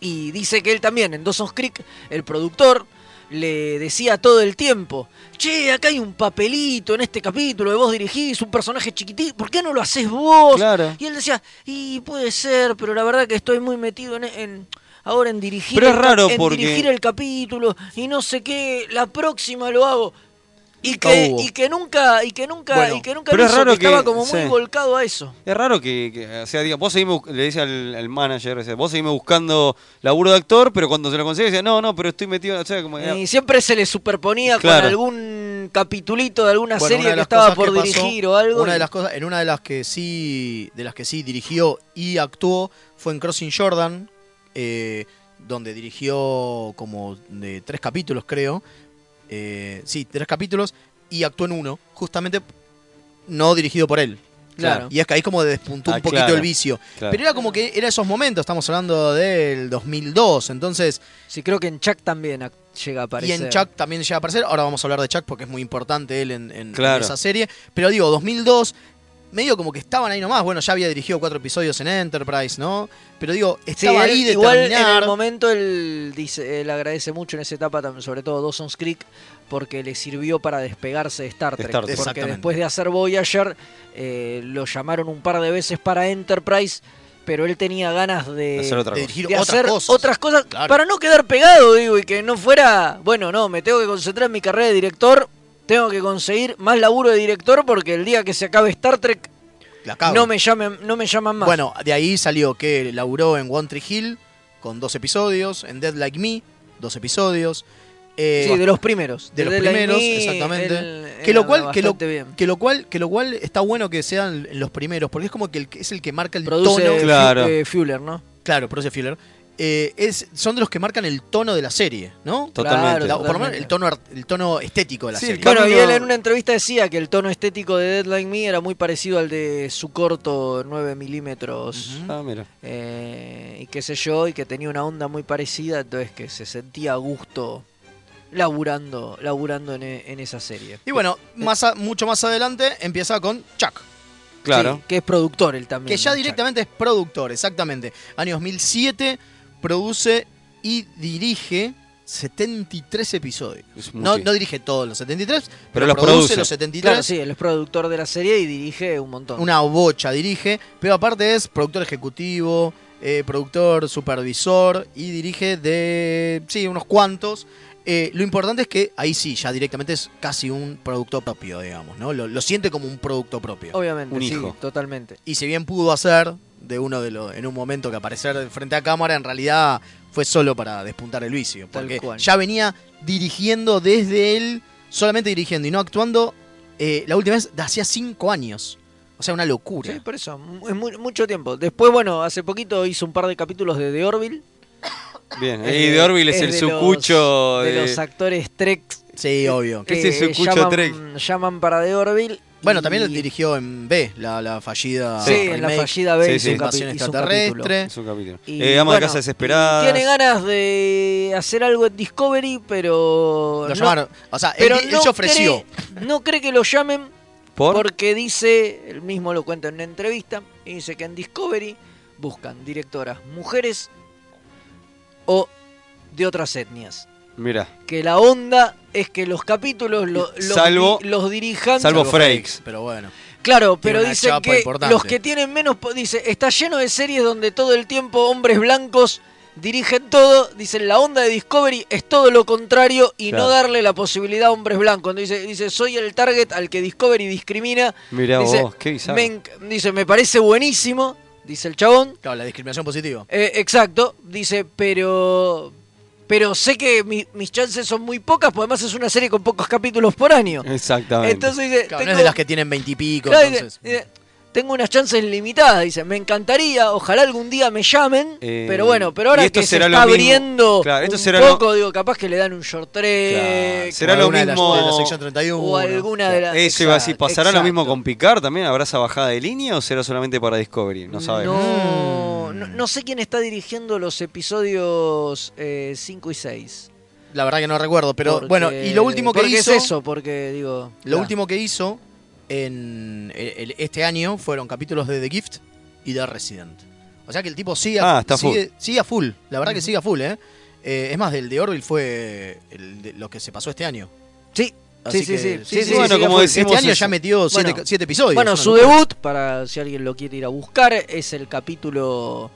Y dice que él también, en Dawson's Creek, el productor le decía todo el tiempo, che, acá hay un papelito en este capítulo de vos dirigís, un personaje chiquitito, ¿por qué no lo haces vos? Claro. Y él decía, y puede ser, pero la verdad que estoy muy metido en, en- ahora en dirigir, Pero es el, raro en porque- dirigir el capítulo y no sé qué, la próxima lo hago. Y que, hubo. y que nunca, y que nunca, Bueno, y que nunca pero lo es hizo, raro que estaba como muy volcado a eso. Es raro que, que, o sea, diga, vos seguime, le dice al, al manager, vos seguime buscando laburo de actor, pero cuando se lo consigue, dice, no, no, pero estoy metido, o sea, como, Y siempre se le superponía Claro. con algún capitulito de alguna Bueno, serie de que estaba por que pasó- dirigir o algo. Una y- de las cosas, en una de las que sí, de las que sí dirigió y actuó fue en Crossing Jordan, eh, donde dirigió como de tres capítulos, creo. Eh, sí, tres capítulos y actuó en uno, justamente no dirigido por él. Claro. Y es que ahí como despuntó Ah, un poquito claro, el vicio. claro. Pero era como que era esos momentos, estamos hablando del 2002, entonces Sí, creo que en Chuck también llega a aparecer. y en Chuck también llega a aparecer. Ahora vamos a hablar de Chuck porque es muy importante él en, en- esa serie. Pero digo, 2002, medio como que estaban ahí nomás. Bueno, ya había dirigido cuatro episodios en Enterprise, ¿no? Pero digo, Sí, estaba él- ahí de igual en terminar. el momento él dice, él agradece mucho en esa etapa, sobre todo Dawson's Creek, porque le sirvió para despegarse de Star Trek. Star Trek. Porque después de hacer Voyager, eh, lo llamaron un par de veces para Enterprise, pero él tenía ganas de, Hacer otra de cosa. dirigir de otras hacer cosas. otras cosas Claro. para no quedar pegado, digo, y que no fuera, bueno, no, me tengo que concentrar en mi carrera de director, tengo que conseguir más laburo de director porque el día que se acabe Star Trek no me llamen, no me llaman más. Bueno, de ahí salió que laburó en One Tree Hill con dos episodios, en Dead Like Me, dos episodios. eh, sí, de los primeros. de los primeros, Me, exactamente. que lo cual, que lo, que lo cual, que lo cual está bueno que sean los primeros, porque es como que el, que- es el que marca el Produce tono. Claro. eh, Fuller, ¿no? Claro, produce Fuller. Eh, es, son de los que marcan el tono de la serie, ¿no? Totalmente. La- o por lo menos el tono, el tono estético de la Sí, serie. Bueno, y él en una entrevista decía que el tono estético de Deadline Me era muy parecido al de su corto 9 milímetros. Ah, mira. eh, y qué sé yo, y que tenía una onda muy parecida, entonces que se sentía a gusto laburando, laburando en, e- en esa serie. Y bueno, más a- mucho más adelante empieza con Chuck, Claro. Sí, que es productor él también. que ya directamente es productor, exactamente. Año 2007, produce y dirige 73 episodios. No, no dirige todos los 73, pero, Pero los produce, produce. los 73. Claro, sí, él es productor de la serie y dirige un montón. Una bocha dirige, pero aparte es productor ejecutivo, eh, productor, supervisor y dirige de, sí, unos cuantos. Eh, lo importante es que ahí sí, ya directamente es casi un producto propio, digamos, ¿no? Lo, lo siente como un producto propio. Obviamente, Un sí, hijo. totalmente. Y si bien pudo hacer de uno de los, en un momento que aparecer frente a cámara, en realidad fue solo para despuntar el vicio. Porque ya venía dirigiendo desde él, solamente dirigiendo y no actuando, eh, la última vez de hacía cinco años. O sea, una locura. Sí, por eso, es mu- mucho tiempo. Después, bueno, hace poquito hizo un par de capítulos de The Orville. [COUGHS] Bien. Es Y de Orville es, el de sucucho los, de... de los actores Trek Sí, obvio. que Ese es su cucho llaman, Trek. llaman para The Orville. Bueno, y- también dirigió en B, la, la fallida. Sí, en la remake, fallida B Sí, sí. Invasión hizo un capítulo. extraterrestre. Es un capítulo. Y, Eh, Ama de Casa Desesperada. Tiene ganas de hacer algo en Discovery, pero. Lo no- llamaron. O sea, él, pero él no se ofreció. Cree, no cree que lo llamen ¿Por? porque dice, él mismo lo cuenta en una entrevista, y dice que en Discovery buscan directoras mujeres o de otras etnias. Mira. Que la onda es que los capítulos lo- los, Salvo- di- los dirijan. salvo Frakes. Pero bueno. Claro, pero dicen chapa que importante. los que tienen menos. Dice, está lleno de series donde todo el tiempo hombres blancos dirigen todo. Dicen, la onda de Discovery es todo lo contrario y Claro. no darle la posibilidad a hombres blancos. Dice, dice, soy el target al que Discovery discrimina. Mira Dice, vos, qué. Me dice, me parece buenísimo, dice el chabón. Claro, la discriminación positiva. Eh, exacto, dice, pero. Pero sé que mi- mis chances son muy pocas, porque además es una serie con pocos capítulos por año. Exactamente. Entonces dice. Claro, no es de las que tienen veintipico, Claro, entonces. dice, dice, tengo unas chances limitadas, dice, me encantaría, ojalá algún día me llamen, Eh, pero bueno, pero ahora esto que se está abriendo Claro, esto un será lo- poco, digo, capaz que le dan un short Claro, será lo alguna de las- mismo- de la sección 31. o alguna de las... Eso iba a decir, ¿pasará lo mismo con Picard también? ¿Habrá esa bajada de línea o será solamente para Discovery? No sabemos. No. No, no sé quién está dirigiendo los episodios 5 y 6. La verdad que no recuerdo, pero Porque- bueno, y lo último que porque hizo. es eso, porque digo... Lo último que hizo en el- el- este año fueron capítulos de The Gift y de Resident. O sea que el tipo sigue, a- Ah, está sigue, sigue a full. La verdad que sigue a full, ¿eh? Eh, es más, del de Orville fue el de- lo que se pasó este año. Sí, Así sí, sí, sí, Bueno, como decimos este año ya metió siete, episodios. Bueno, su debut, para si alguien lo quiere ir a buscar, es el capítulo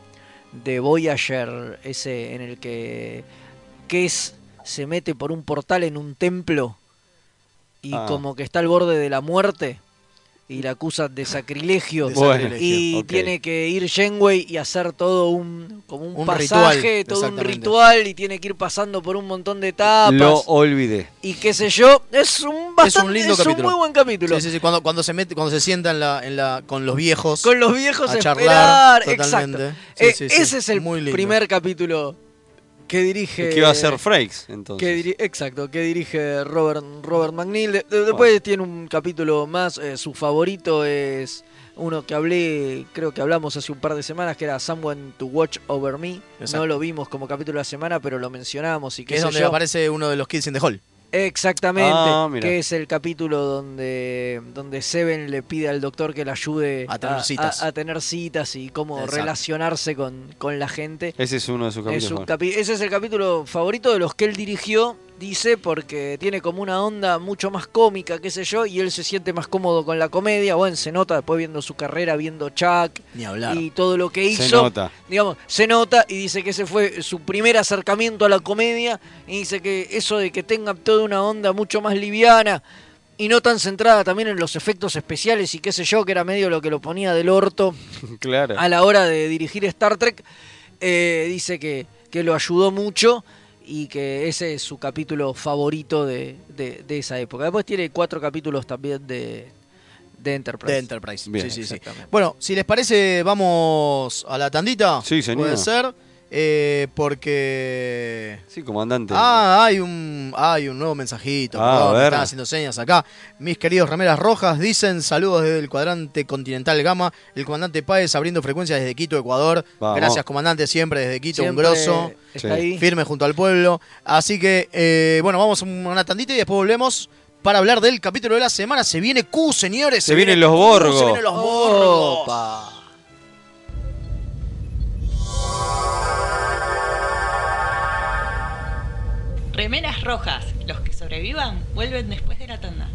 de Voyager, ese en el que, es, se mete por un portal en un templo y Ah. como que está al borde de la muerte y la acusan de sacrilegio. De sacrilegio. Y tiene que ir Shenwei y hacer todo un como un, Un pasaje, ritual, todo un ritual y tiene que ir pasando por un montón de etapas Lo olvidé. y qué sé yo. Es un bastante, lindo es un muy buen capítulo. Sí, sí, sí, Cuando, cuando se mete, cuando se sienta en la, en la, con los viejos. Con los viejos A charlar, esperar. totalmente. Exacto. Sí, Eh, sí. Ese es el Muy primer capítulo que dirige. ¿Qué iba a hacer Frakes entonces? que diri- exacto, que dirige Robert, Robert McNeil. De- de- después tiene un capítulo más, eh, su favorito es uno que hablé, creo que hablamos hace un par de semanas, que era Someone to Watch Over Me. Exacto. No lo vimos como capítulo de la semana, pero lo mencionamos y que es donde yo. aparece uno de los Kids in the Hall. Exactamente, Ah, que es el capítulo donde, donde Seven le pide al doctor que le ayude A tener citas. a tener citas y cómo Exacto. relacionarse con, con la gente. Ese es uno de sus Es capítulos. un capi- ese es el capítulo favorito de los que él dirigió, dice, porque tiene como una onda mucho más cómica, qué sé yo, y él se siente más cómodo con la comedia. Bueno, se nota después viendo su carrera, viendo Chuck Ni hablar. y todo lo que hizo. Se nota. Digamos, se nota y dice que ese fue su primer acercamiento a la comedia. Y dice que eso de que tenga toda una onda mucho más liviana y no tan centrada también en los efectos especiales y qué sé yo, que era medio lo que lo ponía del orto [LAUGHS] claro. a la hora de dirigir Star Trek, eh, dice que, que lo ayudó mucho y que ese es su capítulo favorito de, de- de esa época. Después tiene cuatro capítulos también de, de Enterprise. De Enterprise. Bien. sí, sí, sí. Bueno, si les parece, vamos a la tandita. Sí, señor. Puede ser. Eh, porque. Sí, comandante. Ah, hay un, hay un nuevo mensajito. Ah, perdón, a me ver. están haciendo señas acá. Mis queridos remeras rojas dicen saludos desde el cuadrante continental Gama. El comandante Páez abriendo frecuencias desde Quito, Ecuador. Vamos. Gracias, comandante, siempre desde Quito, Siempre un grosso. Está ahí. Firme junto al pueblo. Así que, eh, bueno, vamos a una tandita y después volvemos para hablar del capítulo de la semana. Se viene Q, señores. Se vienen los Q, Borgos. Se vienen los Borgos. Remeras rojas. Los que sobrevivan vuelven después de la tanda.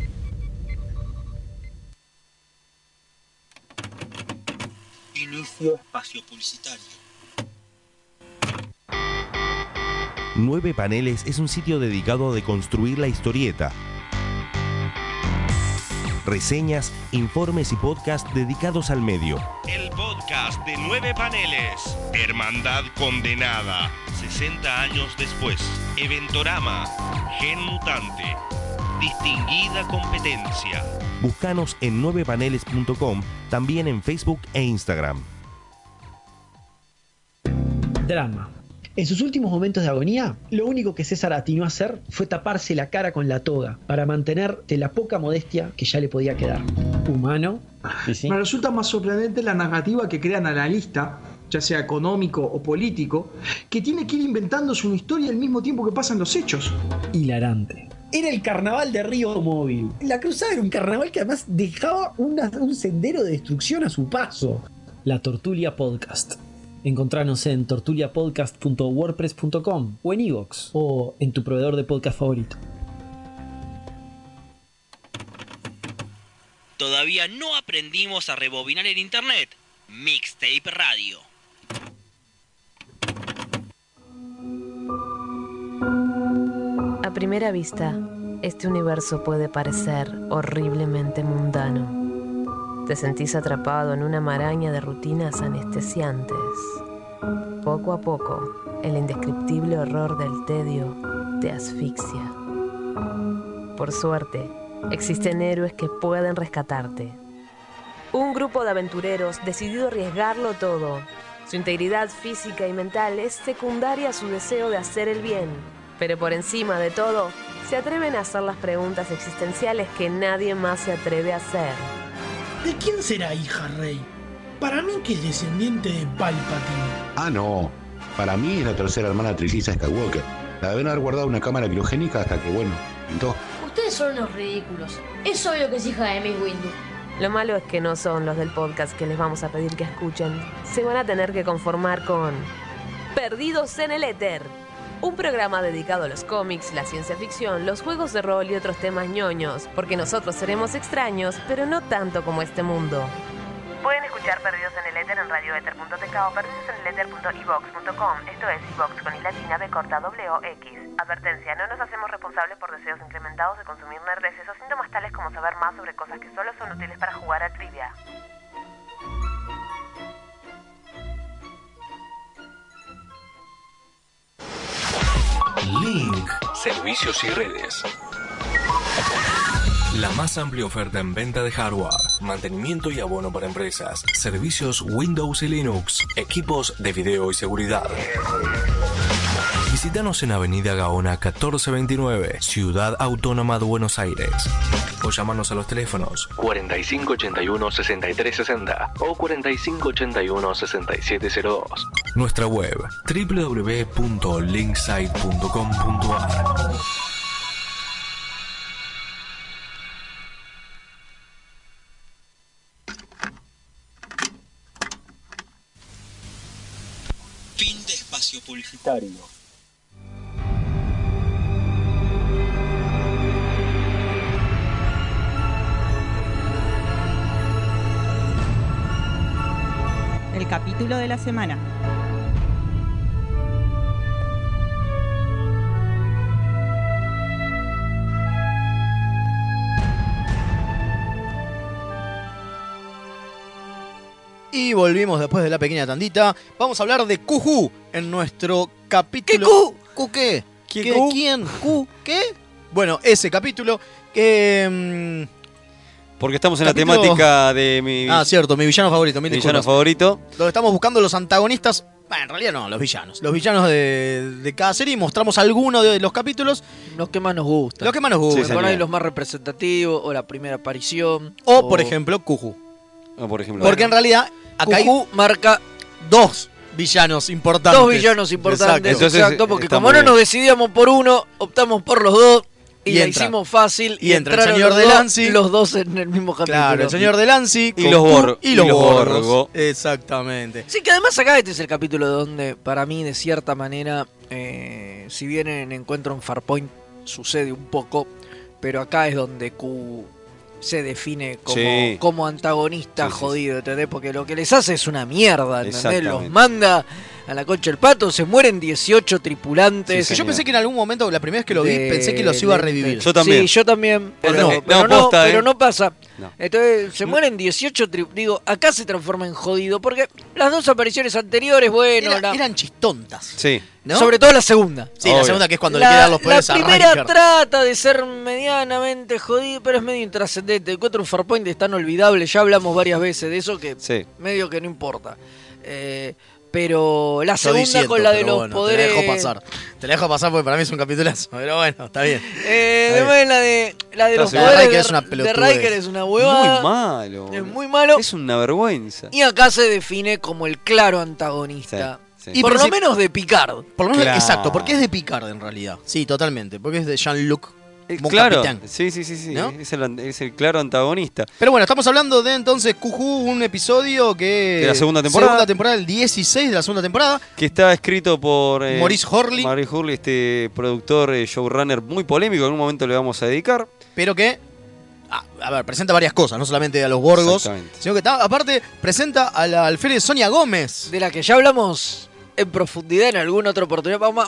Inicio espacio publicitario. 9 Paneles es un sitio dedicado a deconstruir la historieta. Reseñas, informes y podcasts dedicados al medio. El podcast de 9 Paneles. Hermandad Condenada. 60 años después. Eventorama. Gen Mutante. Distinguida competencia. Búscanos en 9paneles.com, también en Facebook e Instagram. Drama. En sus últimos momentos de agonía, lo único que César atinó a hacer fue taparse la cara con la toga para mantener de la poca modestia que ya le podía quedar. Humano. Me resulta más sorprendente la narrativa que crea el analista, ya sea económico o político, que tiene que ir inventándose una historia al mismo tiempo que pasan los hechos. Hilarante. Era el carnaval de Río Móvil. La cruzada era un carnaval que además dejaba una- un sendero de destrucción a su paso. La Tortulia Podcast. Encontranos en tortuliapodcast.wordpress.com o en iVoox o en tu proveedor de podcast favorito. Todavía no aprendimos a rebobinar el internet. Mixtape Radio. A primera vista, este universo puede parecer horriblemente mundano. Te sentís atrapado en una maraña de rutinas anestesiantes. Poco a poco, el indescriptible horror del tedio te asfixia. Por suerte, existen héroes que pueden rescatarte. Un grupo de aventureros decidido arriesgarlo todo. Su integridad física y mental es secundaria a su deseo de hacer el bien. Pero por encima de todo, se atreven a hacer las preguntas existenciales que nadie más se atreve a hacer. ¿De quién será hija Rey? Para mí que es descendiente de Palpatine. Ah, no. Para mí es la tercera hermana trilliza Skywalker. La deben haber guardado una cámara criogénica hasta que, bueno, pintó. Ustedes son unos ridículos. Es obvio que es hija de Miss Windu. Lo malo es que no son los del podcast que les vamos a pedir que escuchen. Se van a tener que conformar con Perdidos en el Éter. Un programa dedicado a los cómics, la ciencia ficción, los juegos de rol y otros temas ñoños, porque nosotros seremos extraños, pero no tanto como este mundo. Pueden escuchar Perdidos en el éter en radioether.tk o perdidos en el éter.evox.com. Esto es iVox con i latina b corta w x. Advertencia, no nos hacemos responsables por deseos incrementados de consumir nerdeces o síntomas tales como saber más sobre cosas que solo son útiles para jugar a trivia. Link. Servicios y redes. La más amplia oferta en venta de hardware, mantenimiento y abono para empresas, servicios Windows y Linux, equipos de video y seguridad. Visítanos en Avenida Gaona 1429, Ciudad Autónoma de Buenos Aires. O llámanos a los teléfonos 4581-6360 o 4581-6702. Nuestra web www.linksite.com.ar publicitario. El capítulo de la semana. Y volvimos después de la pequeña tandita. Vamos a hablar de Cujú en nuestro capítulo. ¿Qué Cu? qué? ¿Quién, ¿Qué? Cu? ¿Quién? ¿Cu? ¿Qué? Bueno, ese capítulo que... mm, Porque estamos en la temática de mi, ah, cierto, mi villano favorito. mi villano disculpas. favorito. Donde estamos buscando los antagonistas. Bueno, en realidad no, los villanos. Los villanos de, de cada serie. y Mostramos algunos de los capítulos. Los que más nos gustan. Los que más nos gustan. Por ahí los más representativos, o la primera aparición. O, por ejemplo, Cujú. O por ejemplo. Porque en realidad acá hay Cujú marca dos villanos importantes. dos villanos importantes. Exacto. Exacto, porque como no nos decidíamos por uno, optamos por los dos. Y, Y la entra. hicimos fácil. Y entra el entraron señor los de dos- Lancy. Los dos en el mismo capítulo. Claro, el señor de Lancy. Y los Q Bor- Y y los los Borgos. Borgo. Exactamente. Sí, que además acá este es el capítulo donde, para mí, de cierta manera, eh, si bien en Encuentro en Farpoint sucede un poco, pero acá es donde Q se define como, Sí. como antagonista Sí, jodido, ¿entendés? Porque lo que les hace es una mierda, ¿entendés? Los manda a la concha el pato, se mueren 18 tripulantes. Yo pensé que en algún momento, la primera vez que lo vi, de- pensé que los iba a revivir. de- Sí, yo también. Pero, no, pero no, posta, pero eh. no pasa. No. Entonces se mueren 18 tri- Digo, acá se transforma en jodido. Porque las dos apariciones anteriores, bueno. Era- la- eran chistontas. Sí. ¿no? Sobre todo la segunda. Sí, la segunda que es cuando le La- quedan los poderes La primera trata de ser medianamente jodido, pero es medio intrascendente. Encuentro un Farpoint es tan olvidable, ya hablamos varias veces de eso que Sí. medio que no importa. Eh, pero la Yo segunda con la de los bueno, poderes. Te la dejo pasar. Te la dejo pasar porque para mí es un capitulazo. Pero bueno, está bien. Eh, Está después la de, la de los de poderes Riker de, es una de pelotudez. Riker es una huevada. Muy malo. Es muy malo. Es una vergüenza. Y acá se define como el claro antagonista. Sí, sí. Y por lo menos de Picard. Por lo menos, Claro. exacto, porque es de Picard en realidad. Sí, totalmente. Porque es de Jean-Luc. Eh, Mon claro. Capitaine. Sí, sí, sí, sí. ¿No? Es, el, an- es el claro antagonista. Pero bueno, estamos hablando de entonces Cujú, un episodio que. De la segunda temporada. Segunda temporada, el 16 de la segunda temporada. Que está escrito por eh, Maurice Horley. Maurice Horley, este productor, eh, showrunner muy polémico. En un momento le vamos a dedicar. pero que a, a ver, presenta varias cosas, no solamente a los Borgos, Exactamente. sino que aparte presenta a la alférez Sonia Gómez. De la que ya hablamos en profundidad en alguna otra oportunidad. Vamos,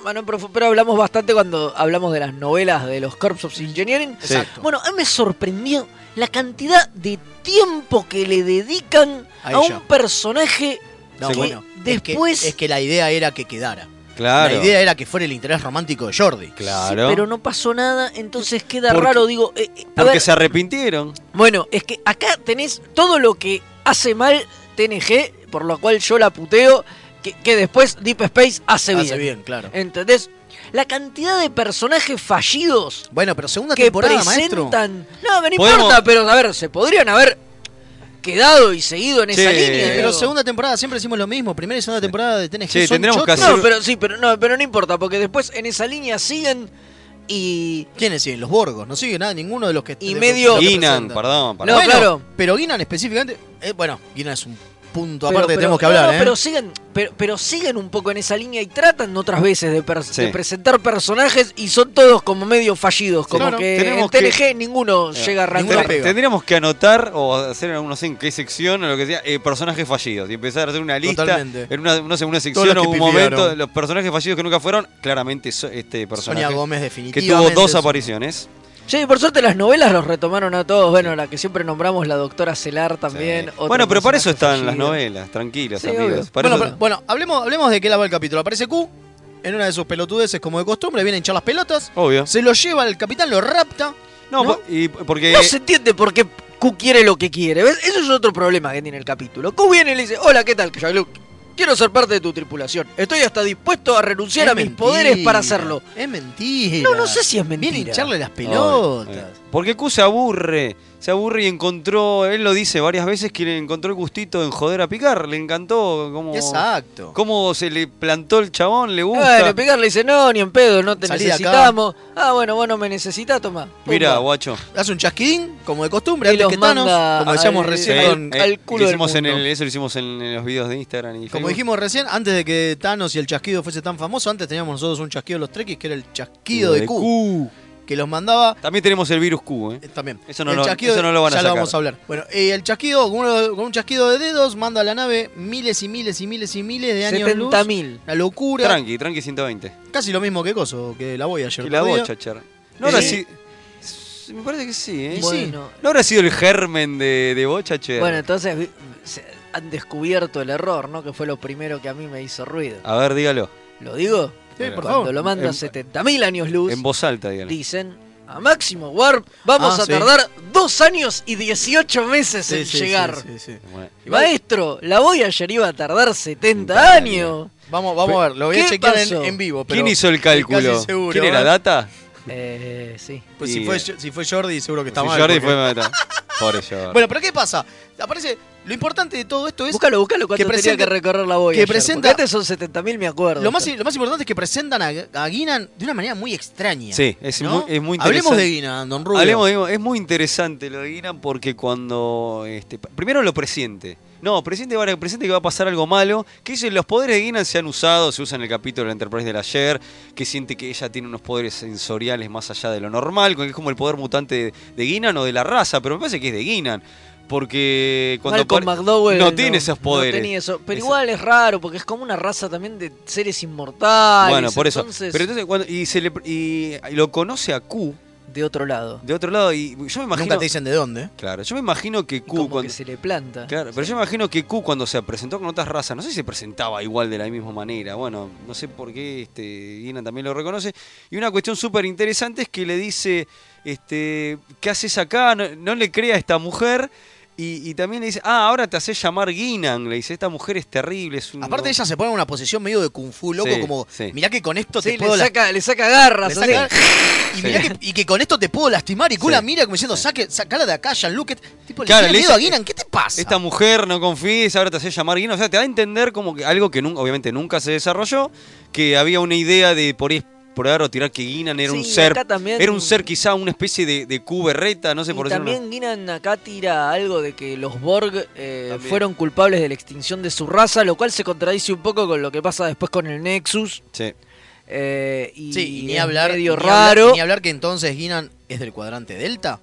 pero hablamos bastante cuando hablamos de las novelas de los Corps of Engineering. Sí. Exacto. Bueno, a mí me sorprendió la cantidad de tiempo que le dedican A un personaje No, que bueno, después... es que, es que la idea era que quedara. Claro. La idea era que fuera el interés romántico de Jordi. Claro. pero no pasó nada, entonces queda Porque- raro, digo... eh, eh, a Porque ver, se arrepintieron. Bueno, es que acá tenés todo lo que hace mal TNG, por lo cual yo la puteo, que, que después Deep Space hace bien. Hace bien, claro. ¿Entendés? La cantidad de personajes fallidos Bueno, pero segunda que temporada, maestro. presentan... No, no Podemos- importa, pero a ver, se podrían haber quedado y seguido en esa línea. Pero digo. segunda temporada siempre decimos lo mismo. Primera y segunda temporada de TNG Sí, son tendríamos que hacer- No, pero sí, pero no, pero no importa, porque después en esa línea siguen y... ¿Quiénes siguen? Los Borgos. No sigue nada, ninguno de los que. Y medio- Guinan, perdón. No, perdón. Bueno, claro. Pero Guinan específicamente. eh, bueno, Guinan es un punto Pero- aparte que pero- tenemos que hablar, no, ¿eh? Pero siguen, pero, pero siguen un poco en esa línea y tratan otras veces de, per- Sí. de presentar personajes y son todos como medio fallidos. Como Claro, que en TNG que- ninguno llega a Ten- arrancar. Tendríamos que anotar o hacer no sé en qué sección o lo que sea, eh, personajes fallidos y empezar a hacer una lista Totalmente. en una, no sé, una sección los o que un momento, los personajes fallidos que nunca fueron, claramente so- este personaje Sonia Gómez que definitivamente. tuvo dos es- apariciones. Sí, por suerte las novelas los retomaron a todos. Bueno, la que siempre nombramos, la doctora Celar también. Bueno, pero para eso están las novelas, tranquilos, Sí, amigos. Para Bueno, eso- pero- bueno, hablemos, hablemos de qué lado va el capítulo. Aparece Q en una de sus pelotudeces como de costumbre, viene a hinchar las pelotas. Obvio. Se lo lleva el capitán, lo rapta. No, y porque No se entiende por qué Q quiere lo que quiere. ¿Ves? Eso es otro problema que tiene el capítulo. Q viene y le dice, hola, ¿qué tal? Quiero ser parte de tu tripulación. Estoy hasta dispuesto a renunciar Es a mis mentira, poderes para hacerlo. Es mentira. No, no sé si es mentira. Viene a hincharle las Ay, pelotas. ay. Porque Q se aburre, se aburre y encontró, él lo dice varias veces que le encontró el gustito en joder a picar, le encantó cómo, Exacto. cómo se le plantó el chabón, le gusta. Bueno, Picar le dice, no, ni en pedo, no te Salí de acá. necesitamos. Ah, bueno, vos no me necesitas, toma. Mira, guacho. Hace un chasquidín, como de costumbre, Y antes los que Thanos, manda como decíamos al- recién con- Eh, al culo lo del hicimos en mundo. el- eso lo hicimos en los videos de Instagram y Como Facebook. dijimos recién, antes de que Thanos y el chasquido fuese tan famoso, antes teníamos nosotros un chasquido de los Trekkies que era el chasquido de, Q, que los mandaba También tenemos el virus Q, ¿eh? también. Eso no, el lo, chasquido, eso no lo van a ya sacar. lo vamos a hablar. Bueno, eh, el chasquido, con, uno- con un chasquido de dedos, manda a la nave miles y miles y miles y miles de años luz. 70.000. La locura. Tranqui, tranqui 120. Casi lo mismo que Coso, que la voy ayer. Y la Bochacher. No habrá sido- Me parece que sí, ¿eh? Y Bueno. ¿No habrá sido el germen de, de Bochacher? Bueno, entonces han descubierto el error, ¿no? Que fue lo primero que a mí me hizo ruido. A ver, dígalo. ¿Lo digo? Sí, por Cuando favor. lo manda En- a 70.000 años luz, En voz alta, dígalo. dicen, a Máximo Warp vamos Ah, a sí. tardar dos años y 18 meses Sí, en sí, llegar. sí, sí, sí. Bueno. Maestro, la Voyager iba a tardar 70 años. Vamos, vamos a ver, lo voy a ¿Qué chequear en, pasó? en vivo. Pero ¿Quién hizo el cálculo? casi seguro, ¿Quién era? ¿eh? ¿Data? Eh, sí. Pues si, fue, eh, si fue Jordi, seguro que está Si mal. Jordi porque- fue Data. Pobre Jordi. Bueno, pero ¿qué pasa? Aparece. Lo importante de todo esto es. Búscalo, búscalo cuando que tenía presenta- que recorrer la Voyager. que presenta- porque antes son 70.000, me acuerdo. Lo más, lo más importante es que presentan a, a Guinan de una manera muy extraña. Sí, es, ¿no? muy, es muy interesante. Hablemos de Guinan, don Rubio. Hablemos de- es muy interesante lo de Guinan porque cuando. Este, primero lo presiente. No, presiente, va- presiente que va a pasar algo malo. Que dice, los poderes de Guinan se han usado, se usan en el capítulo de la Enterprise del ayer. Que siente que ella tiene unos poderes sensoriales más allá de lo normal. Que es como el poder mutante de, de Guinan o de la raza. Pero me parece que es de Guinan. Porque cuando. Malcolm McDowell no tiene esos poderes. No tenía eso. Pero igual es raro, porque es como una raza también de seres inmortales. Bueno, por eso. entonces, Pero entonces, cuando, y, se le, y, y lo conoce a Q. de otro lado. De otro lado, y yo me imagino. Nunca te dicen de dónde. Claro, yo me imagino que Q. Como cuando, que se le planta. Claro, pero yo me imagino que Q cuando se presentó con otras razas, no sé si se presentaba igual de la misma manera. Bueno, no sé por qué este, Guinan también lo reconoce. Y una cuestión súper interesante es que le dice, este, ¿qué haces acá? No, no le crea a esta mujer. Y, y también le dice, ah, ahora te haces llamar Guinan. Le dice, esta mujer es terrible. Es un Aparte, ella se pone en una posición medio de kung fu, loco, Sí, como, sí. mirá que con esto Sí, te puedo le saca, le saca garras. le saca- así. [LAUGHS] y, mirá que, y que con esto te puedo lastimar. Y Kula Sí. mira como diciendo, saque, sacala de acá, Jean-Luc. Tipo, Claro, le tiene miedo a Guinan, ¿qué te pasa? Esta mujer no confíes, ahora te haces llamar Guinan. O sea, te da a entender como que algo que nunca, obviamente nunca se desarrolló, que había una idea de por ahí explorar o tirar que Guinan era un ser. también- Era un ser quizá una especie de, de Q berreta, no sé Y por decirlo. también Guinan acá tira algo de que los Borg eh, fueron culpables de la extinción de su raza, lo cual se contradice un poco con lo que pasa después con el Nexus. Sí. eh, y Sí, y ni es hablar, medio ni hablar- raro. ni hablar que entonces Guinan es del cuadrante Delta.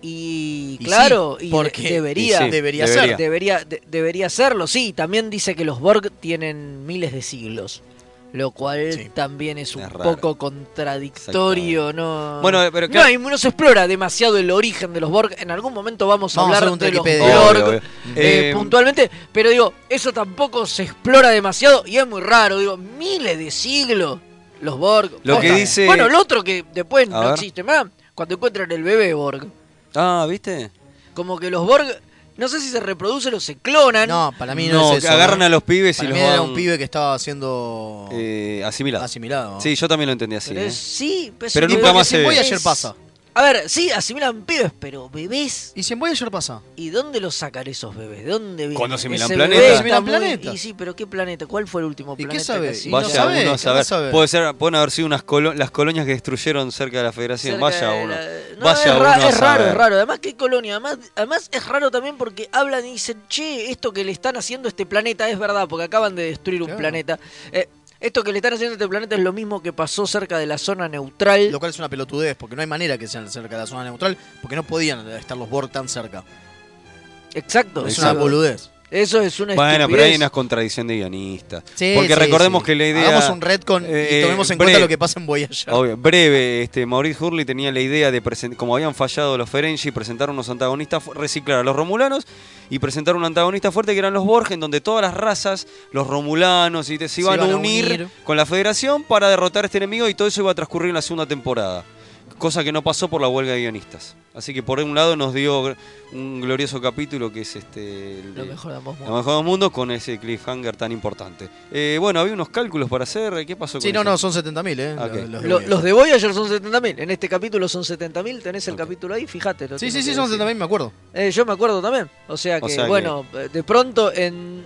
Y, Y claro, sí, y porque- de- debería, y sí, debería debería. ser. debería, de- debería serlo. Sí, también dice que los Borg tienen miles de siglos. Lo cual Sí. también es un Es poco contradictorio, ¿no? Bueno, pero no, claro- hay- no se explora demasiado el origen de los Borg. En algún momento vamos a Vamos hablar de los. Borg Obvio, obvio. eh, Eh, puntualmente, pero digo, eso tampoco se explora demasiado y es muy raro. Digo, miles de siglos los Borg. Lo que dice- Bueno, el otro que después A no ver. existe más, cuando encuentran el bebé Borg. Ah, ¿viste? Como que los Borg, no sé si se reproducen o se clonan. No, para mí no, No, es que eso. agarran ¿eh? a los pibes Para y mí los era van un pibe que estaba siendo eh, asimilados. asimilado. Sí, yo también lo entendí así. Pero ¿eh? sí, Pero sí, nunca más si se ve. es- pasa. A ver, sí, asimilan pibes, pero bebés. ¿Y si en Voyager pasa? ¿Y dónde los sacan esos bebés? ¿De dónde vienen? Cuando asimilan Ese planeta. Asimilan muy- planeta. Y sí, pero ¿qué planeta? ¿Cuál fue el último qué planeta? sabe? que Y no Vaya sabe, uno a ¿qué saber. Puede ser, pueden haber sido unas colo- las colonias que destruyeron cerca de la Federación. cerca Vaya uno. la- No, Vaya es, ra- uno a es raro, saber. es raro. Además, ¿qué colonia? Además, además es raro también porque hablan y dicen, che, esto que le están haciendo a este planeta es verdad, porque acaban de destruir un Claro. planeta. Eh, esto que le están haciendo a este planeta es lo mismo que pasó cerca de la zona neutral. Lo cual es una pelotudez, porque no hay manera que sean cerca de la zona neutral, porque no podían estar los Borg tan cerca. Exacto. Es una boludez. Eso es una Bueno, pero hay una contradicción de guionista. Sí, Porque sí, recordemos sí. que la idea. Hagamos un retcon y eh, tomemos en breve. cuenta lo que pasa en Voyager. Obvio, breve, este, Maurice Hurley tenía la idea de presentar, como habían fallado los Ferengi, presentar unos antagonistas, reciclar a los Romulanos y presentar un antagonista fuerte que eran los Borg, en donde todas las razas, los Romulanos, y te- se iban, a unir, con la Federación para derrotar a este enemigo y todo eso iba a transcurrir en la segunda temporada. Cosa que no pasó por la huelga de guionistas. Así que por un lado nos dio un glorioso capítulo que es este el Lo de- mejor de ambos Lo mundos. mejor del mundo con ese cliffhanger tan importante. Eh, bueno, había unos cálculos para hacer. ¿Qué pasó con Sí, no, eso? no, son 70.000, ¿eh? Ah. Los, los de Lo- Voyager. los de Voyager son 70.000. En este capítulo son 70.000. Tenés el capítulo ahí, fíjate. lo Sí, sí, sí, son decir. 70.000, me acuerdo. Eh, yo me acuerdo también. O sea que, O sea que- bueno, eh, de pronto en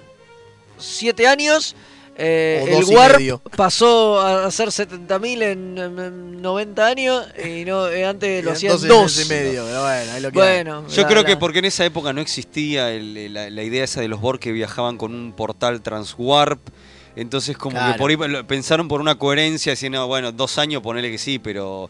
7 años eh, O el Warp medio. pasó a ser 70.000 en, en- en 90 años y no eh, antes lo hacían entonces dos. y medio, pero bueno, ahí lo que hay. Bueno, Yo la- creo la- que porque en esa época no existía el- la, la idea esa de los Borg que viajaban con un portal transwarp. Entonces como Claro. que por ahí pensaron por una coherencia, diciendo, bueno, dos años ponele que sí, pero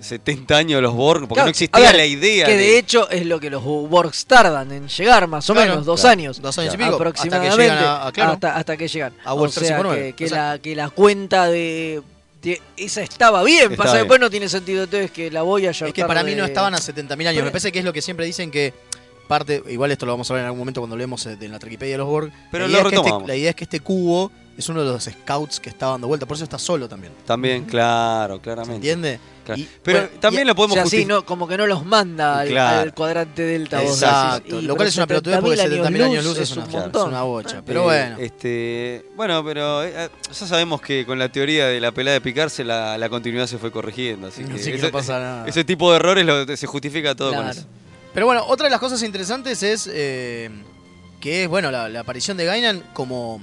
70 años los Borg, porque Claro, no existía ver, la idea Que de... de hecho es lo que los Borgs tardan en llegar, más o Claro, menos, dos claro. años. Dos años y pico, Aproximadamente. hasta que llegan a- a- claro. hasta, hasta que llegan. A o sea 59, que, la, que la cuenta de, de- Esa estaba bien, pasa después no tiene sentido entonces que la voy a Es que para mí no estaban a 70.000 años. Me parece que es lo que siempre dicen que parte, igual esto lo vamos a ver en algún momento cuando leemos eh, de la Wikipedia de los Borg. Pero la, idea lo es que este, retomamos. la idea es que este cubo es uno de los scouts que está dando vuelta, por eso está solo también. También, claro, claramente. ¿Entiende? Claro. Y- Pero bueno, también Y- lo podemos o sea, sí, no, como que no los manda al, Claro. al cuadrante delta. vos Exacto. Y, lo cual es una pelotudez porque 70.000 años luz es un una- es una bocha, pero Eh, bueno. Este, bueno, pero eh, ya sabemos que con la teoría de la pelada de picarse la, la continuidad se fue corrigiendo. Así que, Así que ese, no pasa nada. ese tipo de errores lo- se justifica todo con eso. Pero bueno, otra de las cosas interesantes es eh, que es, bueno, la, la aparición de Gainan como,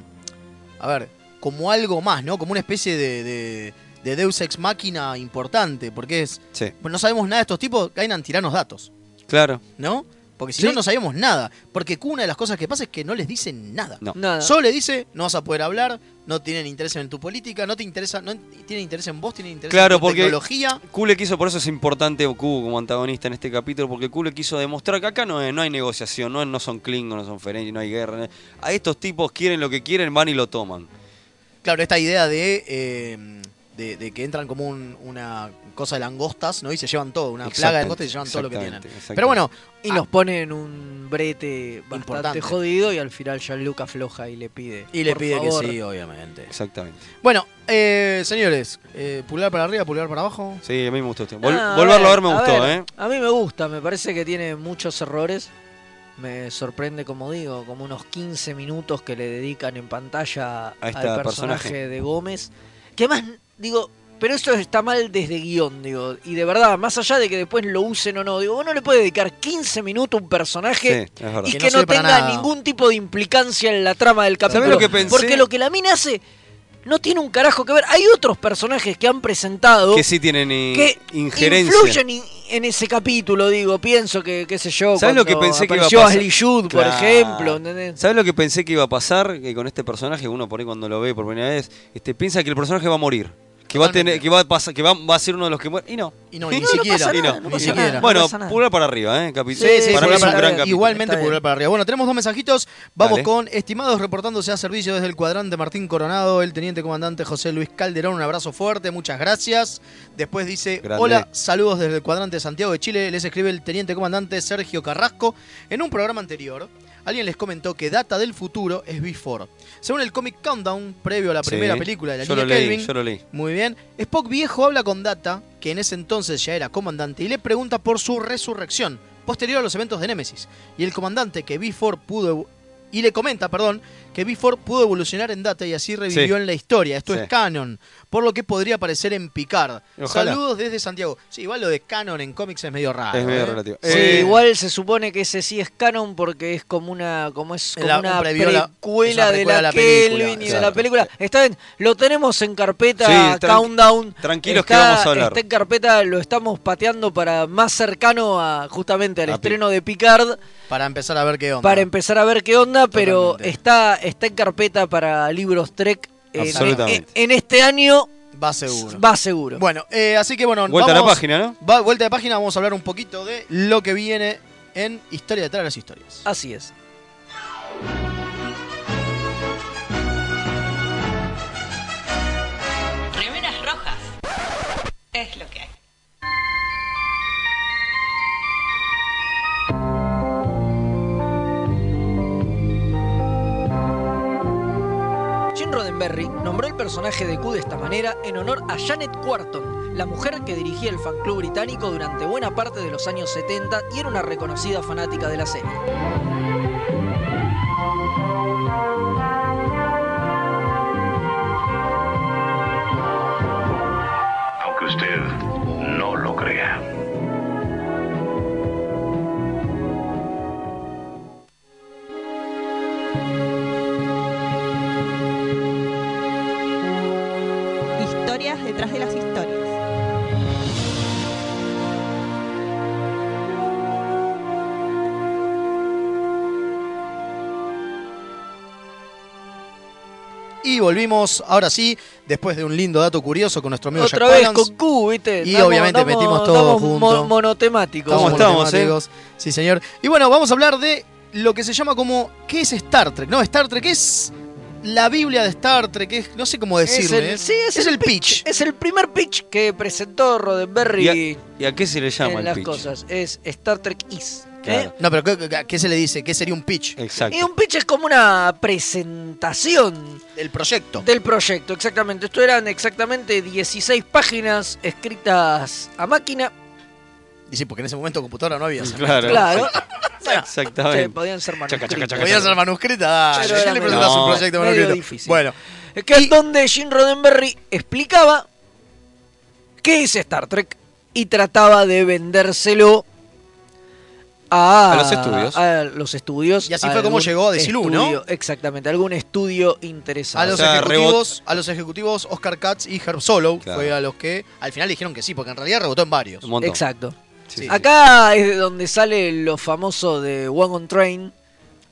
a ver, como algo más, ¿no? Como una especie de, de- de Deus Ex Máquina importante, porque es, Sí, pues no sabemos nada de estos tipos, Gainan tiranos datos, claro. ¿no? Porque si Sí. no, no sabemos nada. Porque Q, una de las cosas que pasa es que no les dicen nada. No. Nada. Solo le dice, no vas a poder hablar, no tienen interés en tu política, no te interesa, no tienen interés en vos, tienen interés Claro, en tu porque tecnología. Q le quiso, por eso es importante Q como antagonista en este capítulo, porque Q le quiso demostrar que acá no, es- no hay negociación, no, es- no son Klingon, no son Ferengi, no hay guerra. no- A estos tipos quieren lo que quieren, van y lo toman. Claro, esta idea de, eh, de, de que entran como un- una cosa de langostas, ¿no? Y se llevan todo, una plaga de langostas y se llevan todo lo que tienen. Pero bueno, Y los pone en un brete bastante Importante. jodido y al final Jean-Luc afloja y le pide. y le pide favor. que sí, obviamente. Exactamente. Bueno, eh, señores, eh, pulgar para arriba, pulgar para abajo. Sí, a mí me gustó este. Vol- Ah, volverlo a ver me a gustó, ver, ¿eh? A mí me gusta, me parece que tiene muchos errores. Me sorprende, como digo, como unos 15 minutos que le dedican en pantalla A este al personaje, personaje. de Gómez. Que además, digo, pero esto está mal desde guion, digo. Y de verdad, más allá de que después lo usen o no, digo, vos no le puedes dedicar 15 minutos a un personaje Sí, y Que que, no tenga ningún tipo de implicancia en la trama del capítulo. lo que pensé? Porque lo que la mina hace no tiene un carajo que ver. Hay otros personajes que han presentado Que sí tienen que injerencia. influyen in- en ese capítulo, digo, pienso que, qué sé yo, ¿Sabes lo que pensé que iba a pasar? Ashley Judd, por ejemplo, ¿entendés? ¿Sabes lo que pensé que iba a pasar? Que con este personaje, uno por ahí cuando lo ve por primera vez, este, piensa que el personaje va a morir. Que va a tener, que va a pasar, que va, va a ser uno de los que muere. Y no. Y no, [LAUGHS] ni siquiera. bueno, pulgar para arriba, ¿eh? Capi- Sí, sí, para es un para- gran capítulo. igualmente pulgar para arriba. Bueno, tenemos dos mensajitos. Vamos Dale. con estimados reportándose a servicio desde el cuadrante Martín Coronado, el teniente comandante José Luis Calderón. Un abrazo fuerte, muchas gracias. Después dice: Grande. Hola, saludos desde el cuadrante Santiago de Chile. Les escribe el teniente comandante Sergio Carrasco. En un programa anterior, alguien les comentó que Data del futuro es Before. Según el cómic Countdown, previo a la Sí, primera película de la yo niña lo leí, Kelvin, yo lo leí. muy bien. Spock viejo habla con Data, que en ese entonces ya era comandante, y le pregunta por su resurrección, posterior a los eventos de Némesis. Y el comandante que B4 pudo y le comenta, perdón, que Before pudo evolucionar en Data y así revivió Sí. en la historia. Esto Sí. es canon, por lo que podría aparecer en Picard. Ojalá. Saludos desde Santiago. Sí, igual lo de canon en cómics es medio raro. Es medio ¿eh? relativo. Sí, Eh, igual se supone que ese sí es canon porque es como una como es como La- una un previo a la- precuela, de la, Kelvin y de la película. Está bien, lo tenemos en carpeta Sí, tranqui- Countdown. tranquilos que Está- vamos a hablar. Está en carpeta, lo estamos pateando para más cercano a justamente al A estreno de Picard Para empezar a ver qué onda. para empezar a ver qué onda, pero está está en carpeta para libros Trek en, Absolutamente. en- en este año Va seguro. va seguro. Bueno, eh, así que bueno, Vuelta a la página, ¿no? Va, vuelta de página, vamos a hablar un poquito de lo que viene en Historia detrás de las historias. Así es. Remeras rojas. Es lo Roddenberry nombró el personaje de Q de esta manera en honor a Janet Quarton, la mujer que dirigía el fan club británico durante buena parte de los años 70 y era una reconocida fanática de la serie. Volvimos, ahora sí, después de un lindo dato curioso con nuestro amigo Otra Jack vez Palance. con Q, ¿viste? Y Estamos- obviamente estamos- metimos todo junto. mo- monotemáticos. Estamos ¿Cómo estamos, eh? monotemáticos. Sí, señor. Y bueno, vamos a hablar de lo que se llama como. ¿Qué es Star Trek? No, Star Trek es la Biblia de Star Trek. Es, no sé cómo Es decirle. el, sí, es, el pitch. Es el primer pitch que presentó Roddenberry ¿Y a, y a qué se le llama en el las pitch? cosas. Es Star Trek Is. ¿Eh? Claro. No, pero ¿qué, qué- qué se le dice? ¿Qué sería un pitch? Exacto. Y un pitch es como una presentación del proyecto. Del proyecto, exactamente. Esto eran exactamente 16 páginas escritas a máquina. Y sí, porque en ese momento computadora no había. Claro. Claro. [LAUGHS] Exactamente. sí, podían ser Chaca, chaca, manuscritas. chaca, Podía ser manuscrita. Dale, Pero ¿qué era le presentas un proyecto manuscrito? difícil. Bueno, Es que es donde Gene Roddenberry explicaba qué es Star Trek y trataba de vendérselo a, A los estudios. a los estudios. Y así fue como llegó a Desilu, ¿no? Exactamente, algún estudio interesado. a los, O sea, ejecutivos, a los ejecutivos Oscar Katz y Herb Claro. fue a los que al final dijeron que sí, porque en realidad rebotó en varios. Un. Exacto. Sí. Acá es de donde sale lo famoso de Wagon Train,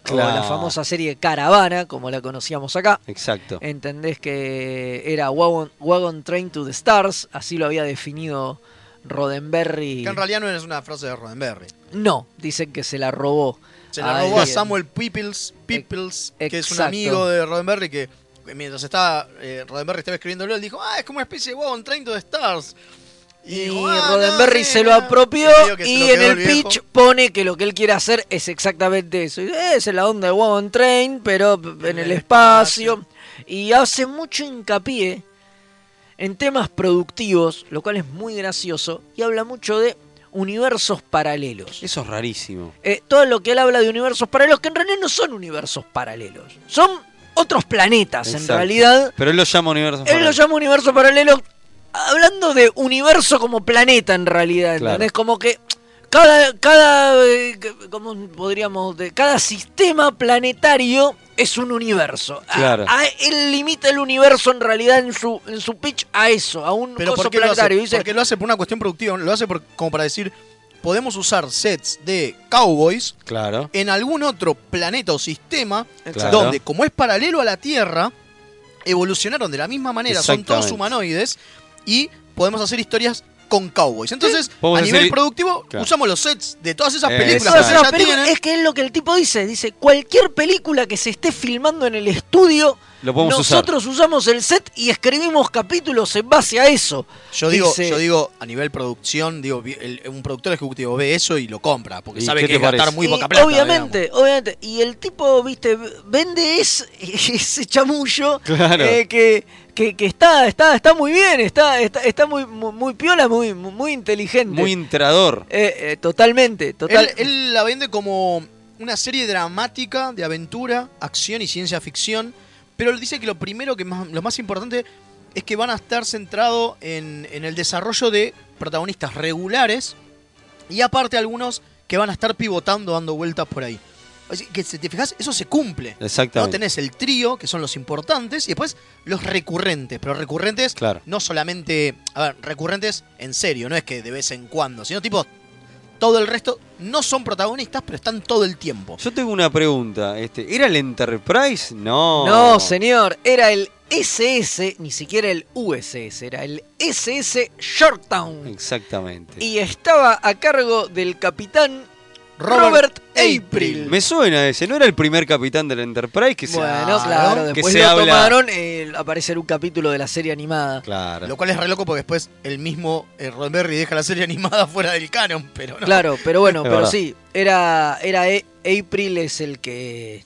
o la famosa serie Caravana, como la conocíamos acá. Exacto. Entendés que era Wagon, Wagon Train to the Stars, así lo había definido Roddenberry. Que en realidad no es una frase de Roddenberry. No, dicen que se la robó. Se la robó a. Samuel Peoples, Peoples que es un amigo de Roddenberry que mientras estaba eh, Roddenberry estaba escribiéndolo, él dijo, ah, es como una especie de Wagon Train to the Stars. Y dijo, "Ah, Roddenberry no, se lo no". apropió Y y en el viejo. pitch pone que lo que él quiere hacer es exactamente eso. Y, "Eh, Es la onda de Wagon Train, pero en el espacio. Y hace mucho hincapié en temas productivos, lo cual es muy gracioso, y habla mucho de universos paralelos. Eso es rarísimo. Eh, todo lo que él habla de universos paralelos, que en realidad no son universos paralelos, son otros planetas en realidad. Pero él lo llama universo. Él lo paralelo. llama universo paralelo, hablando de universo como planeta en realidad, Claro. ¿entendés? Como que cada, cada, eh, ¿cómo podríamos, de, cada sistema planetario es un universo. A- Claro. a- él limita el universo en realidad en su, en su pitch a eso, a un Pero coso ¿por qué lo hace? planetario. Dice, Porque lo hace por una cuestión productiva, lo hace por- como para decir, podemos usar sets de cowboys Claro. en algún otro planeta o sistema Claro. donde, como es paralelo a la Tierra, evolucionaron de la misma manera, son todos humanoides y podemos hacer historias con cowboys. Entonces, a nivel productivo, Claro. usamos los sets de todas esas Eh, películas Todas que esas ya películas- es que es lo que el tipo dice, dice, cualquier película que se esté filmando en el estudio, Lo podemos usar. nosotros usamos el set y escribimos capítulos en base a eso. Yo digo, Dice- yo digo, a nivel producción, digo, el- un productor ejecutivo ve eso y lo compra, porque ¿Y sabe que te es gastar parece? muy Y poca plata. obviamente, obviamente. Y el tipo, viste, vende es- [LAUGHS] ese chamullo Claro. eh, que, que, que está, está, está muy bien, está, está, está muy, muy, muy piola, muy, muy inteligente. Muy entrador. Eh, eh, totalmente, total. Él, él la vende como una serie dramática de aventura, acción y ciencia ficción. Pero dice que lo primero, que más, lo más importante, es que van a estar centrados en, en el desarrollo de protagonistas regulares y aparte algunos que van a estar pivotando, dando vueltas por ahí. Así que si te fijas, eso se cumple. ¿no? Exactamente. Tenés el trío, que son los importantes, y después los recurrentes. Pero recurrentes, Claro. no solamente. A ver, recurrentes en serio, no es que de vez en cuando, sino tipo. Todo el resto no son protagonistas, pero están todo el tiempo. Yo tengo una pregunta. Este, ¿Era el Enterprise? No. No, señor, era el SS, ni siquiera el USS, era el SS Shortown. Exactamente. Y estaba a cargo del capitán Robert, April. Me suena ese, ¿no era el primer capitán del Enterprise que se, Bueno, claro, después se lo habla? tomaron eh, aparecer un capítulo de la serie animada. Claro. Lo cual es re loco porque después el mismo eh, Roddenberry deja la serie animada [LAUGHS] fuera del canon, pero no. Claro, pero bueno, Es pero verdad. sí, era, era E- April es el que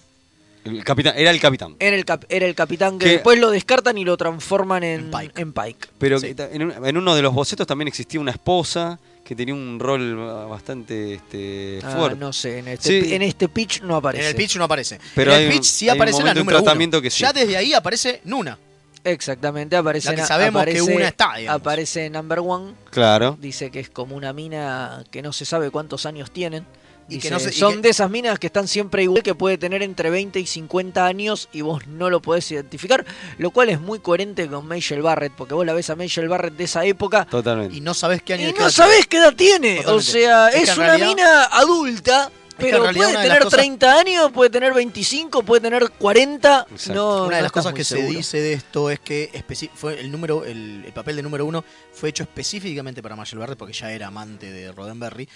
El capitán, era el capitán. era el, cap- era el capitán que Que- después lo descartan y lo transforman en, en Pike. Pero en uno de los bocetos también existía una esposa que tenía un rol bastante este, Ah, fuerte. no sé, en este, Sí. en este pitch no aparece. En el pitch no aparece. Pero en hay el un- pitch sí aparece la número uno. tratamiento que sí. Ya desde ahí aparece Nuna. Exactamente, aparece, La que sabemos que aparece- una está, digamos. Aparece en Number One. Claro. Dice que es como una mina que no se sabe cuántos años tienen. Y Dice, que no se- y son que- de esas minas que están siempre igual, que puede tener entre 20 y 50 años y vos no lo podés identificar, lo cual es muy coherente con Michelle Barrett, porque vos la ves a Michelle Barrett de esa época Totalmente. Y no sabés qué año y no edad sabés qué edad tiene. O sea, Es una realidad- mina adulta, pero puede tener cosas- 30 años, puede tener 25, puede tener 40. No, Una de no las cosas que se dice de esto es que fue el número, el, el papel de número uno fue hecho específicamente para Michelle Barrett porque ya era amante de Roddenberry.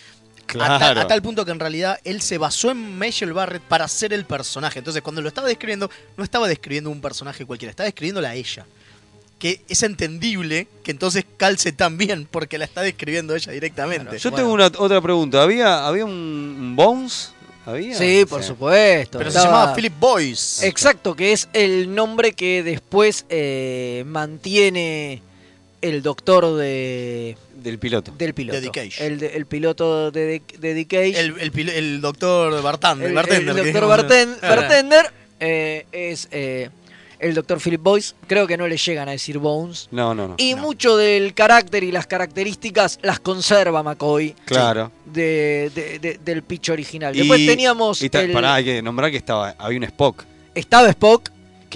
A, tal, Claro. a tal punto que en realidad él se basó en Michelle Barrett para ser el personaje. Entonces, cuando lo estaba describiendo, no estaba describiendo un personaje cualquiera, estaba describiéndola a ella. Que es entendible que entonces calce tan bien porque la está describiendo ella directamente. Yo tengo una otra pregunta. ¿Había, había un, un Bones? ¿Había? Sí, por supuesto. Pero se llamaba Philip Boyce. Exacto, que es el nombre que después eh, mantiene el doctor de Del piloto. del piloto. De Dick Cage. El, de- el piloto de, de Cage. El, el doctor Bartender. el, bartender, doctor dijimos. Barten- Ah. Bartender eh, es eh, el doctor Philip Boyce. Creo que no le llegan a decir Bones. No, no, no. Y mucho del carácter y las características las conserva McCoy. Claro. de- de- de- del pitch original. Después Y- teníamos. y ta- pará, hay que nombrar que estaba, había un Spock. estaba Spock,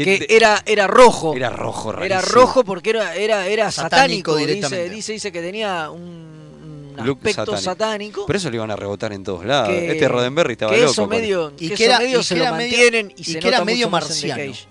Que era, era rojo. Era rojo, Era rarísimo. rojo porque era, era, era Satánico satánico. directamente. Dice, dice, dice que tenía un, aspecto satánico. Pero eso lo iban a rebotar en todos lados. que- este Roddenberry estaba que loco. eso con- medio, Y que era- medio y se que lo era medio- mantienen y, y se que era nota medio mucho más en The marciano. Cage.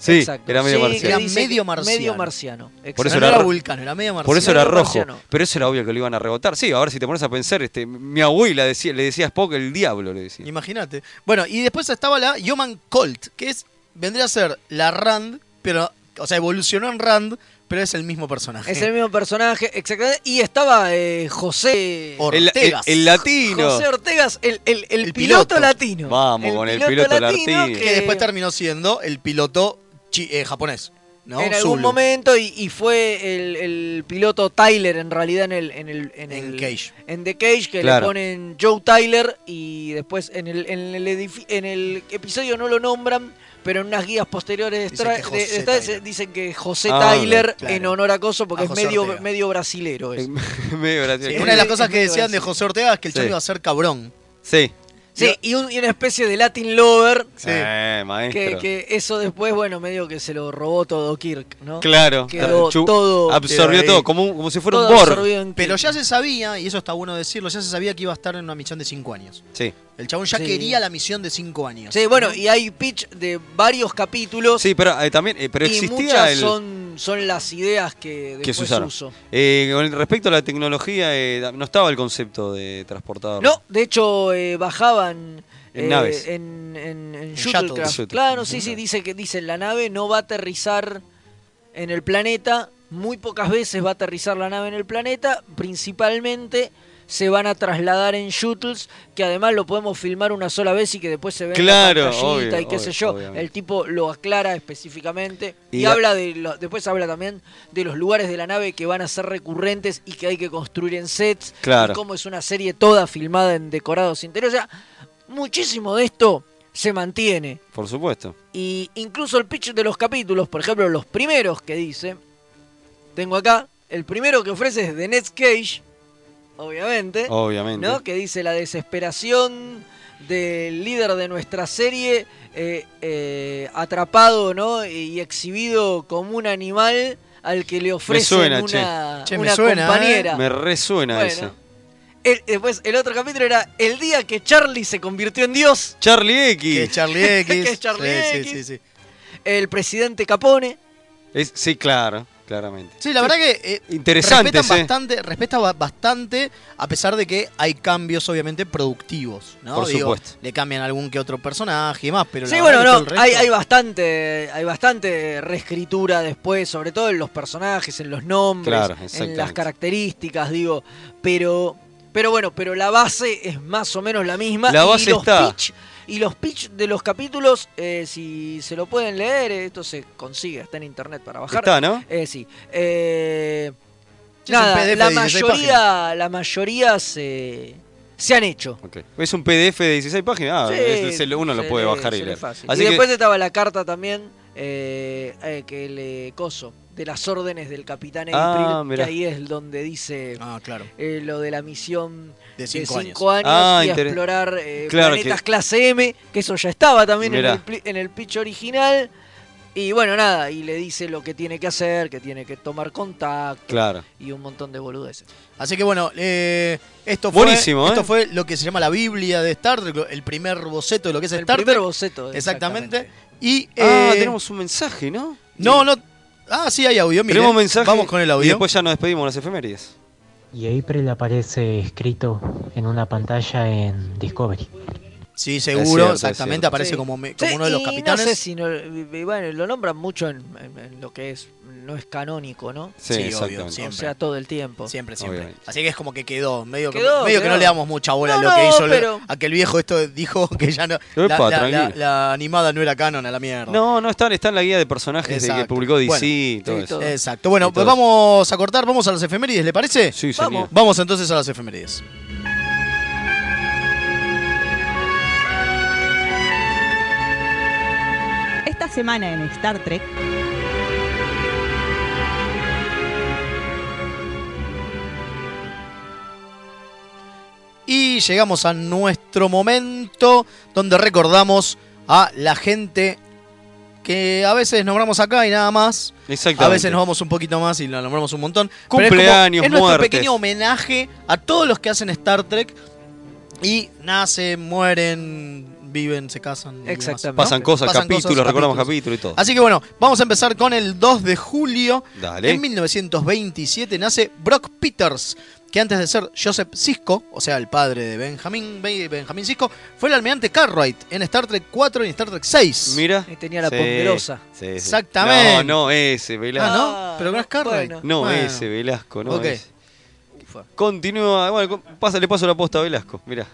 Sí, Exacto. era medio Sí, marciano. Era medio marciano. Medio marciano. Por eso no era era vulcano, era medio marciano. Por eso era rojo. marciano. Pero eso era obvio que lo iban a rebotar. Sí, ahora si te pones a pensar, este, mi abuela decía, le decía a Spock el diablo, le decía. Imagínate. Bueno, y después estaba la Yoman Colt, que es vendría a ser la Rand, pero, o sea, evolucionó en Rand, pero es el mismo personaje. Es el mismo personaje, exactamente. Y estaba eh, José El, el- Ortegas. el latino. José Ortegas, el, el- el El piloto, piloto. latino. Vamos con el piloto latino. que después terminó siendo el piloto chi- eh, japonés. ¿no? en algún Zulu. momento y, y fue el, el piloto Tyler en realidad en el en el en, En el- Cage. en The Cage que Claro. le ponen Joe Tyler y después en el en el, en el episodio no lo nombran pero en unas guías posteriores de Dicen que de- José de Star- Tyler. dicen que José Ah, Tyler claro. en honor a Coso porque A es medio Ortega. medio brasilero es. [LAUGHS] Medio. Sí, una de las cosas que decían de. José Ortega es que el Sí. chavo iba a ser cabrón. Sí. Sí, y, un- y una especie de Latin lover Sí. Eh, maestro. que, que eso después bueno medio que se lo robó todo Kirk, ¿no? Claro. Quedó Chu- todo absorbió todo, como, un- como si fuera todo un Borg. Pero ya se sabía, y eso está bueno decirlo, ya se sabía que iba a estar en una misión de 5 años. Sí. El chabón ya Sí. quería la misión de 5 años. Sí, bueno, y hay pitch de varios capítulos Sí, pero eh, también, eh, pero y existía muchas el... son, son las ideas que que se después usaron. uso. Eh, con respecto a la tecnología, eh, no estaba el concepto de transportador. No, de hecho eh, bajaban En eh, naves. en, en, en shuttles. shuttlecraft. Shuttle. Claro, sí, sí, dice que dice la nave no va a aterrizar en el planeta, muy pocas veces va a aterrizar la nave en el planeta, principalmente se van a trasladar en shuttles, que además lo podemos filmar una sola vez y que después se ve Claro, en la pantallita obvio, y qué sé yo. obviamente. El tipo lo aclara específicamente y, Y la- habla de lo- después habla también de los lugares de la nave que van a ser recurrentes y que hay que construir en sets Claro. y cómo es una serie toda filmada en decorados interiores. O sea, muchísimo de esto se mantiene. Por supuesto. Y incluso el pitch de los capítulos, por ejemplo, los primeros que dice, tengo acá, el primero que ofrece es de Ned Cage, obviamente. Obviamente. ¿no? Que dice la desesperación del líder de nuestra serie, eh, eh, atrapado ¿no? y exhibido como un animal al que le ofrecen suena, una, che. Che, me una suena, compañera. Me resuena Bueno. ese. El- después, el otro capítulo era el día que Charlie se convirtió en Dios. Charlie X. Que Charlie [LAUGHS] X. Que Charlie Sí, X. sí, sí, sí. El presidente Capone. Es- sí, claro, claramente. Sí, la verdad que eh, Interesantes, respetan eh. bastante, respeta ba- bastante, a pesar de que hay cambios obviamente productivos, ¿no? Por Digo, supuesto. Le cambian algún que otro personaje y demás, pero Sí, la bueno, no, hay, hay bastante, hay bastante reescritura después, sobre todo en los personajes, en los nombres, Claro, en las características, digo, pero, pero bueno, pero la base es más o menos la misma. La y base los está. pitch- y los pitch de los capítulos, eh, si se lo pueden leer, eh, esto se consigue, está en internet para bajar. Está, ¿no? Eh, sí. Eh, nada, la de 16 mayoría, la mayoría se, se han hecho. Es un PDF de 16 páginas. Ah, Sí, es- es el- uno lo puede bajar y leer. Así y que- después estaba la carta también eh, eh, que le coso de las órdenes del capitán Ah, April, que ahí es donde dice Ah, claro. eh, lo de la misión De de cinco cinco años, Ah, y inter- explorar eh, Claro planetas que- clase M, que eso ya estaba también en el, en el pitch original. Y bueno, nada, y le dice lo que tiene que hacer, que tiene que tomar contacto Claro. y un montón de boludeces. Así que bueno, eh, esto, fue, Buenísimo, ¿eh? esto fue lo que se llama la Biblia de Star Trek, el primer boceto de lo que es El Star primer Trek. boceto. Exactamente. Y, Ah, eh, tenemos un mensaje, ¿no? No, no. Ah, sí, hay audio. mire. Tenemos mensaje. Vamos con el audio. Y después ya nos despedimos las efemérides. Y April aparece escrito en una pantalla en Discovery. Sí, seguro, cierto, exactamente. Aparece Sí. como, me- como Sí, uno de los capitanes. No sé si no, y bueno, lo nombran mucho en, en- en lo que es, no es canónico, ¿no? Sí, Sí, obvio, O siempre. sea, todo el tiempo. Siempre, siempre. Obviamente. Así que es como que quedó, medio, que- Quedó, medio que no le damos mucha bola No, a lo que hizo. lo- pero- A que el viejo esto dijo que ya no. la, Epa, la- la- la animada no era canon a la mierda. No, no están, está en la guía de personajes de que publicó DC Bueno, y todo sí, eso. todo. Exacto. Bueno, pues vamos a cortar, vamos a las efemérides, ¿le parece? Sí, Vamos. señor. Vamos entonces a las efemérides. Semana en Star Trek, Y llegamos a nuestro momento donde recordamos a la gente que a veces nombramos acá y nada más. Exactamente. A veces nos vamos un poquito más y la nombramos un montón. Pero es como- Cumpleaños, es, nuestro muertes. pequeño homenaje a todos los que hacen Star Trek y nacen, mueren, viven, se casan. y demás. Pasan cosas, Pasan capítulos, cosas, recordamos capítulos. capítulos y todo. Así que bueno, vamos a empezar con el 2 de julio. Dale. En 1927 nace Brock Peters, que antes de ser Joseph Sisko, o sea, el padre de Benjamin, Ben- Benjamin Sisko, fue el almirante Cartwright en Star Trek 4 y en Star Trek 6. Mira. Ahí tenía la Sí, ponderosa. sí, sí. Exactamente. No, no, ese, Ah, Velasco. ¿no? Pero no es Cartwright. bueno. No, Bueno. ese, Velasco, no Ok. ese. Continúa, bueno, pasa, le paso la posta a Velasco, mirá.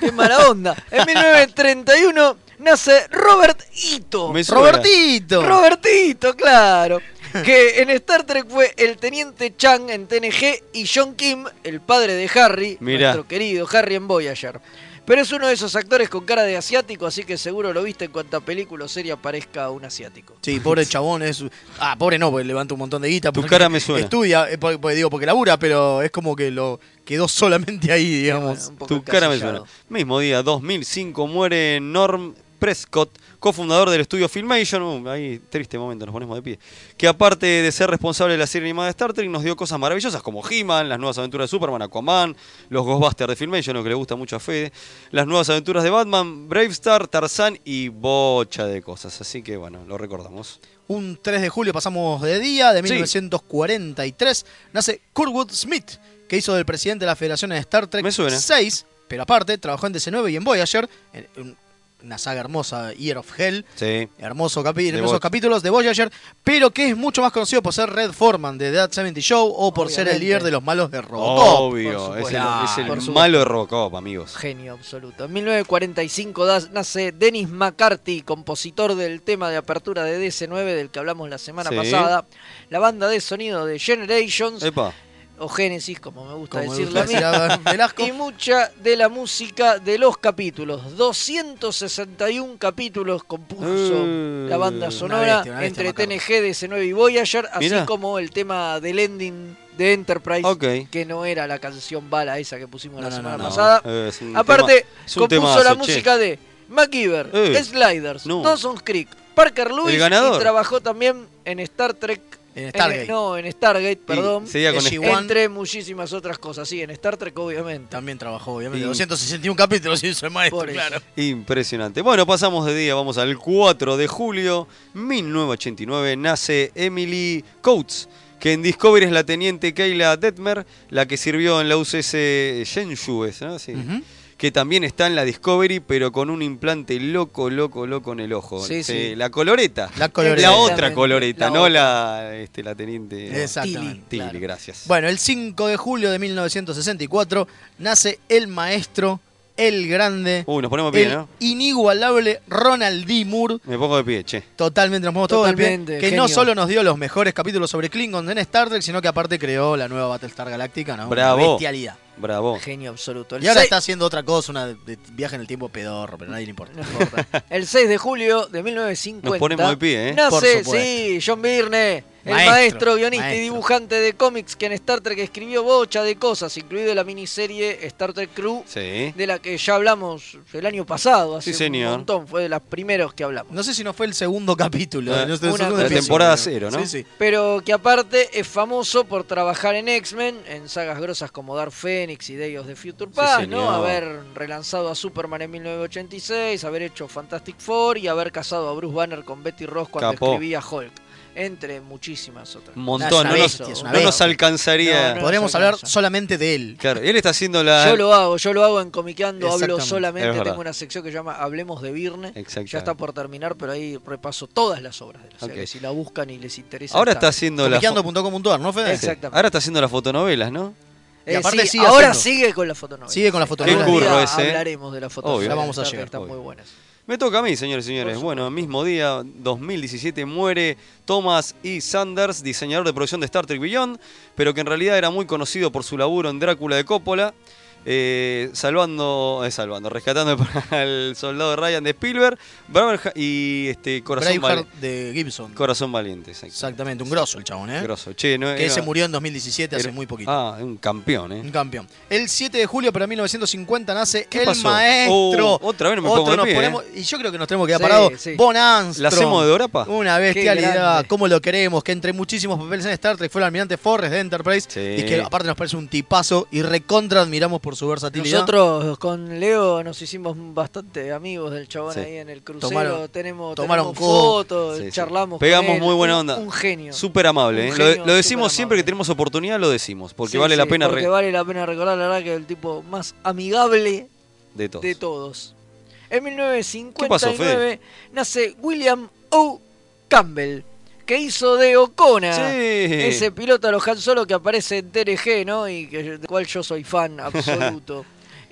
Qué mala onda. En 1931 nace Robert Ito. Robertito. Robertito, claro. Que en Star Trek fue el teniente Chang en TNG y John Kim, el padre de Harry, Mirá. nuestro querido Harry en Voyager. Pero es uno de esos actores con cara de asiático, así que seguro lo viste en cuanta película o serie aparezca un asiático. Sí, pobre [LAUGHS] chabón es. Ah, pobre no, porque levanta un montón de guita. Tu porque cara me suena. Estudia, eh, porque, porque digo, porque labura, pero es como que lo quedó solamente ahí, digamos. Tu cara me suena. Mismo día, 2005, muere Norm Prescott, cofundador del estudio Filmation. Uh, ahí, triste momento, nos ponemos de pie. Que aparte de ser responsable de la serie animada de Star Trek, nos dio cosas maravillosas como He-Man, las nuevas aventuras de Superman, Aquaman, los Ghostbusters de Filmation, lo que le gusta mucho a Fede, las nuevas aventuras de Batman, Bravestar, Tarzan y bocha de cosas. Así que bueno, lo recordamos. Un 3 de julio pasamos de día, de Sí. 1943, nace Kurtwood Smith, que hizo del presidente de la Federación en Star Trek Me suena. 6, pero aparte trabajó en DC9 y en Voyager, en- en una saga hermosa, Year of Hell, Sí. hermoso capi- hermosos Voyager. capítulos de Voyager, pero que es mucho más conocido por ser Red Foreman de That 70 Show o por ser el líder de los malos de Robocop. Obvio, es el, supuesto. es el Por supuesto. malo de Robocop, amigos. Genio absoluto. En 1945 da- nace Dennis McCarthy, compositor del tema de apertura de DC9 del que hablamos la semana Sí. pasada. La banda de sonido de Generations. Epa. O Génesis, como me gusta Como me decirlo gusta a mí, Velasco. [LAUGHS] y mucha de la música de los capítulos. 261 capítulos compuso Eh, la banda sonora bestia, una bestia, entre. TNG, DC9 y Voyager, así como el tema del ending de Enterprise, Ok. que no era la canción bala esa que pusimos la No, semana no, no. pasada. Eh, Aparte, compuso temazo, la che. música de MacGyver, Eh, Sliders. Dawson's Creek, Parker Lewis y trabajó también en Star Trek. En Stargate. no, en Stargate, perdón. seguía con SG-1. Entre muchísimas otras cosas. Sí, en Star Trek, obviamente. También trabajó, obviamente. Y- 261 capítulos hizo el maestro, Por claro. Impresionante. Bueno, pasamos de día, vamos al 4 de julio 1989. Nace Emily Coates, que en Discovery es la teniente Kayla Detmer, la que sirvió en la UCS Shenzhou, ¿es, ¿no? Sí. Que también está en la Discovery, pero con un implante loco, loco, loco en el ojo. Sí, sí. La coloreta. La coloreta. La otra coloreta, La no otra. la, este, la teniente. Exactamente. Tilly, claro. gracias. Bueno, el 5 de julio de 1964 nace el maestro, el grande, Uy, nos ponemos de pie, el ¿no? inigualable Ronald D. Moore. Me pongo de pie, che. Totalmente, nos ponemos todos de pie. Que no solo nos dio los mejores capítulos sobre Klingons en Star Trek, sino que aparte creó la nueva Battlestar Galáctica, ¿no? Una Bravo. bestialidad. Bravo. Genio absoluto. El Y ahora seis- está haciendo otra cosa, una de, viaje en el tiempo pedorro, pero a nadie le importa. No [LAUGHS] importa. El 6 de julio de 1950. Nos ponemos de pie, ¿eh? Por Nace, sí, John Byrne, el Maestro, maestro, guionista y dibujante de cómics que en Star Trek escribió bocha de cosas, incluido la miniserie Star Trek Crew, Sí. de la que ya hablamos el año pasado, hace Sí, señor. un montón, fue de los primeros que hablamos. No sé si no fue el segundo [LAUGHS] capítulo. Eh, no el una segundo cosa La episodio. temporada cero, ¿no? Sí, sí. Pero que aparte es famoso por trabajar en X-Men, en sagas grosas como Dark Phoenix y Day of the Future Past. ¿no? Haber relanzado a Superman en 1986, haber hecho Fantastic Four y haber casado a Bruce Banner con Betty Ross cuando Capó. escribía Hulk, entre muchísimas otras. Un montón. No, bestia, nos, no nos alcanzaría. No, no. Podríamos se hablar solamente de él. Claro, él está haciendo la. Yo lo hago, yo lo hago en Comiqueando, hablo solamente, tengo una sección que se llama Hablemos de Virne. Exacto. Ya está por terminar, pero ahí repaso todas las obras de la serie. Si la buscan y les interesa. Ahora está haciendo la. Comiqueando.com.ar, ¿no, Fede? Exacto. Exactamente. Ahora está haciendo las fotonovelas, ¿no? Y Eh, aparte sí, sigue ahora haciendo. sigue con la fotonovela. Sigue con la fotonovela. Qué curro ese, ¿eh? Hablaremos de la fotonovela. Obvio. Ya vamos a llegar, Están muy buenas. Me toca a mí, señores y señores. Bueno, mismo día, 2017, muere Thomas E. Sanders, diseñador de producción de Star Trek Beyond, pero que en realidad era muy conocido por su laburo en Drácula de Coppola, eh, salvando, eh, salvando, rescatando [LAUGHS] al soldado Ryan de Spielberg, Braveheart y este Corazón, Braveheart Vali- de Gibson. Corazón Valiente. Exactamente, un grosso el chabón, ¿eh? Grosso. Che, no Que era- se murió en 2017, hace era- muy poquito. Ah, un campeón, ¿eh? Un campeón. El 7 de julio, pero 1950, nace ¿Qué el pasó? maestro. Oh, otra vez no me Otro pongo de nos pie, ¿eh? ponemos- Y yo creo que nos tenemos que quedar Sí, parados. sí. Bon Armstrong. ¿La hacemos de Dorapa? Una bestialidad. Cómo lo queremos. Que entre muchísimos papeles en Star Trek fue el almirante Forrest de Enterprise. Sí. Y que aparte nos parece un tipazo. Y recontra admiramos por su versatilidad. Nosotros con Leo nos hicimos bastante amigos del chabón Sí. ahí en el crucero. Tomaron- tenemos, tomaron tenemos fotos, Sí, sí. charlamos. con Pegamos él, muy buena onda. Un, genio. Súper amable, ¿eh? Lo, genio lo decimos siempre que tenemos oportunidad, lo decimos, porque Sí, vale la pena Porque re- vale la pena recordar, la verdad, que es el tipo más amigable de todos. de todos. En ¿Qué pasó, 1959 nace William O. Campbell, que hizo de Ocona, Sí. ese piloto a los Han Solo que aparece en TNG, ¿no? Y que, del cual yo soy fan [LAUGHS] absoluto.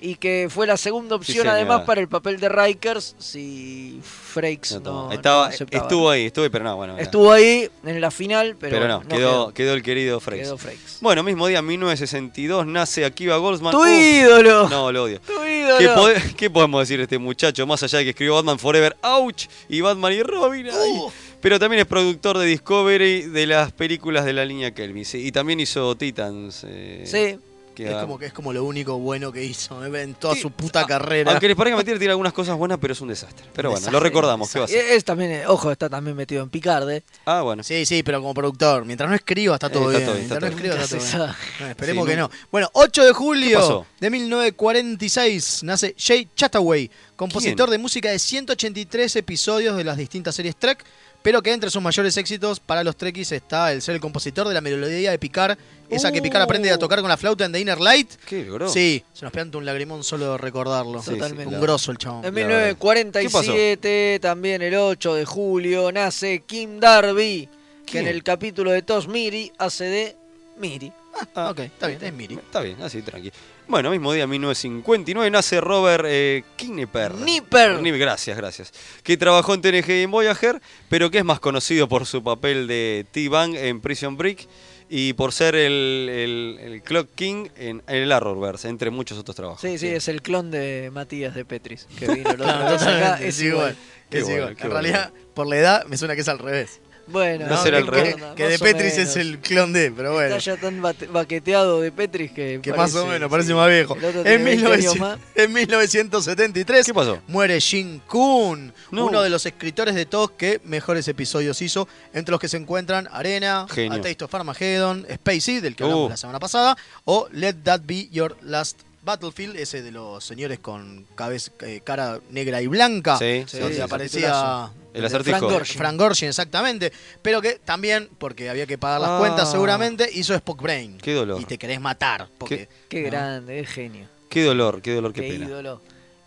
y que fue la segunda opción además para el papel de Rikers si Frakes No, no, Estaba, estuvo ahí, estuvo ahí, pero no, bueno. era- Estuvo ahí en la final, pero, pero no, quedó, quedó el querido Frakes. Quedó Frakes. Bueno, mismo día, 1962, nace Akiva Goldsman. ¡Tu Uf, ídolo! No, lo odio. ¡Tu ídolo! ¿Qué, pode- qué podemos decir de este muchacho? Más allá de que escribió Batman Forever, ¡ouch! Y Batman y Robin, ¡ay! Pero también es productor de Discovery de las películas de la línea Kelvin. sí, Y también hizo Titans. eh, Sí. que Es como que es como lo único bueno que hizo ¿eh? en toda Sí, su puta carrera. Aunque les parezca mentira, tiene algunas cosas buenas, pero es un desastre. Pero bueno, Desastre, lo recordamos. ¿Qué va a Y ser? es también, eh, ojo, está también metido en Picard, ¿eh? Ah, bueno. Sí, sí, pero como productor. Mientras no escriba, está todo Eh, está bien. está Mientras no todo escriba, bien. está todo bien. esperemos Sí, que no. no. Bueno, 8 de ¿Qué julio de 1946 nace Jay Chataway, compositor de música de 183 episodios de las distintas series Trek, pero que entre sus mayores éxitos para los Trekkies está el ser el compositor de la melodía de Picard, esa que Picard aprende a tocar con la flauta en The Inner Light. ¿Qué logró? Sí, se nos peganta un lagrimón solo de recordarlo. Sí, sí, Totalmente. Un grosso el chabón. En La verdad. 1947, también el 8 de julio, nace Kim Darby, que en el capítulo de Tos Miri hace de Miri. Ah, ok, está bien, es Miri. Está bien, así, tranqui. Bueno, mismo día, 1959, nace Robert eh, Kniper. Nipper. Nip- Gracias, gracias. Que trabajó en TNG y en Voyager, pero que es más conocido por su papel de T-Bang en Prison Break y por ser el, el- el Clock King en el Arrowverse, entre muchos otros trabajos. Sí, sí, es el clon de Matías de Petris, que vino [LAUGHS] el otro acá. Es es igual. Qué es igual. En realidad, por la edad, me suena que es al revés. Bueno, ¿No será que, al revés? que- que de Petris es el clon de, pero bueno. Está ya tan baqueteado de Petris que. Que más o menos, parece sí. más viejo. En, tiene 20 años 1900 más. en 1973 ¿Qué pasó? muere Jin Kun, No. uno de los escritores de TOS que mejores episodios hizo, entre los que se encuentran Arena, Genio. A Taste of Armageddon, Spacey, del que hablamos Uh. la semana pasada, o Let That Be Your Last Battlefield, ese de los señores con cabeza, eh, cara negra y blanca, Sí, donde sí, aparecía. El de acertijo. Frank Gorshin. Frank Gorshin, exactamente. Pero que también, porque había que pagar las Ah. cuentas seguramente, hizo Spock Brain. Qué dolor. Y te querés matar. Porque, Qué ¿no? grande, es genio. Qué dolor, qué dolor, qué, Qué, pena. ídolo.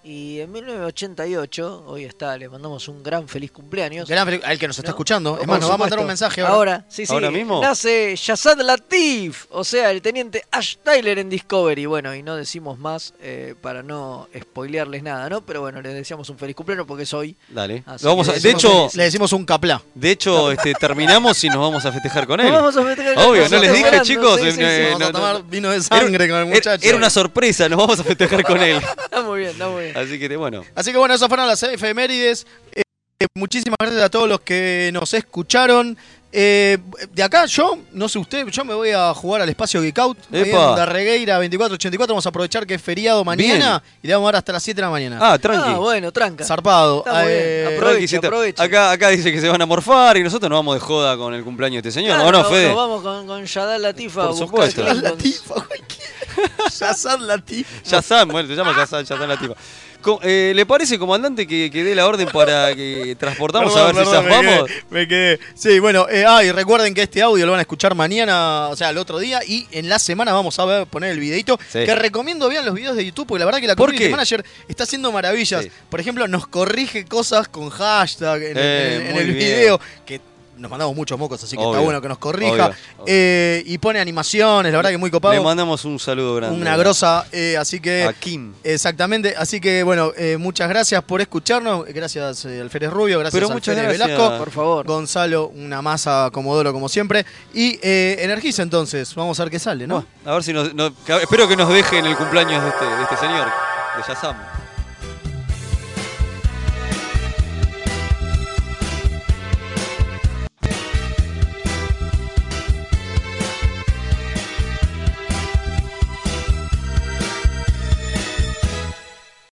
Y en 1988, hoy está, le mandamos un gran feliz cumpleaños. Gran al que nos está ¿No? escuchando. Es más, nos va a mandar un mensaje ahora. Ahora, sí, sí. ¿Ahora mismo? Nace Shazad Latif, o sea, el teniente Ash Tyler en Discovery. Bueno, y no decimos más eh, para no spoilearles nada, ¿no? Pero bueno, les deseamos un feliz cumpleaños porque es hoy. Dale. Lo vamos a- de hecho, feliz. Le decimos un caplá. de hecho, este, terminamos y nos vamos a festejar con [LAUGHS] él. Nos vamos a festejar con Obvio, no les dije, chicos. sí, eh, sí, sí. eh, a no- tomar no- vino de sangre con el era- muchacho. Era una sorpresa, nos vamos a festejar con él. [LAUGHS] Está muy bien, está muy bien. Así que bueno. Así que bueno, esas fueron las efemérides. Eh, muchísimas gracias a todos los que nos escucharon. Eh, de acá yo, no sé usted, yo me voy a jugar al espacio Geek Out. Epa. en Darregueira 2484. Vamos a aprovechar que es feriado mañana y le vamos a dar hasta las 7 de la mañana. Ah, tranqui. Ah, bueno, tranca. Zarpado. Está muy bien. Eh, Aproveche. Acá, acá dice que se van a morfar y nosotros nos vamos de joda con el cumpleaños de este señor. Claro, ¿O no, nos- Fede? Nos vamos con, con Shadal Latifa Por supuesto. Klingons. Latifa. Shazad [LAUGHS] Latifa. Yazam, bueno, se llama Yazam, Yazam Latifa. Eh, ¿Le parece, comandante, que, que dé la orden para que [LAUGHS] transportamos a ver Perdón, si me zafamos? Me quedé. Sí, bueno, eh, ah, y recuerden que este audio lo van a escuchar mañana, o sea, el otro día, y en la semana vamos a ver, poner el videito. Sí. Que recomiendo vean los videos de YouTube, porque la verdad que la ¿Por Community? Manager está haciendo maravillas. Sí. Por ejemplo, nos corrige cosas con hashtag en, el- Eh, en el- en muy el bien. video, que nos mandamos muchos mocos, así que está bueno que nos corrija. obvio, obvio. Eh, y pone animaciones, la verdad que muy Le copado. mandamos un saludo grande. Una grosa, eh, así que... A Kim. Exactamente, así que bueno, eh, muchas gracias por escucharnos, gracias eh, Alférez Rubio, gracias Pero muchas Alférez gracias. Velasco, Por favor. Gonzalo, una masa Comodoro como siempre, y eh, Energiza entonces, vamos a ver qué sale, ¿no? A ver si nos, no- que- espero que nos dejen el cumpleaños de este, de este señor, de Yazam.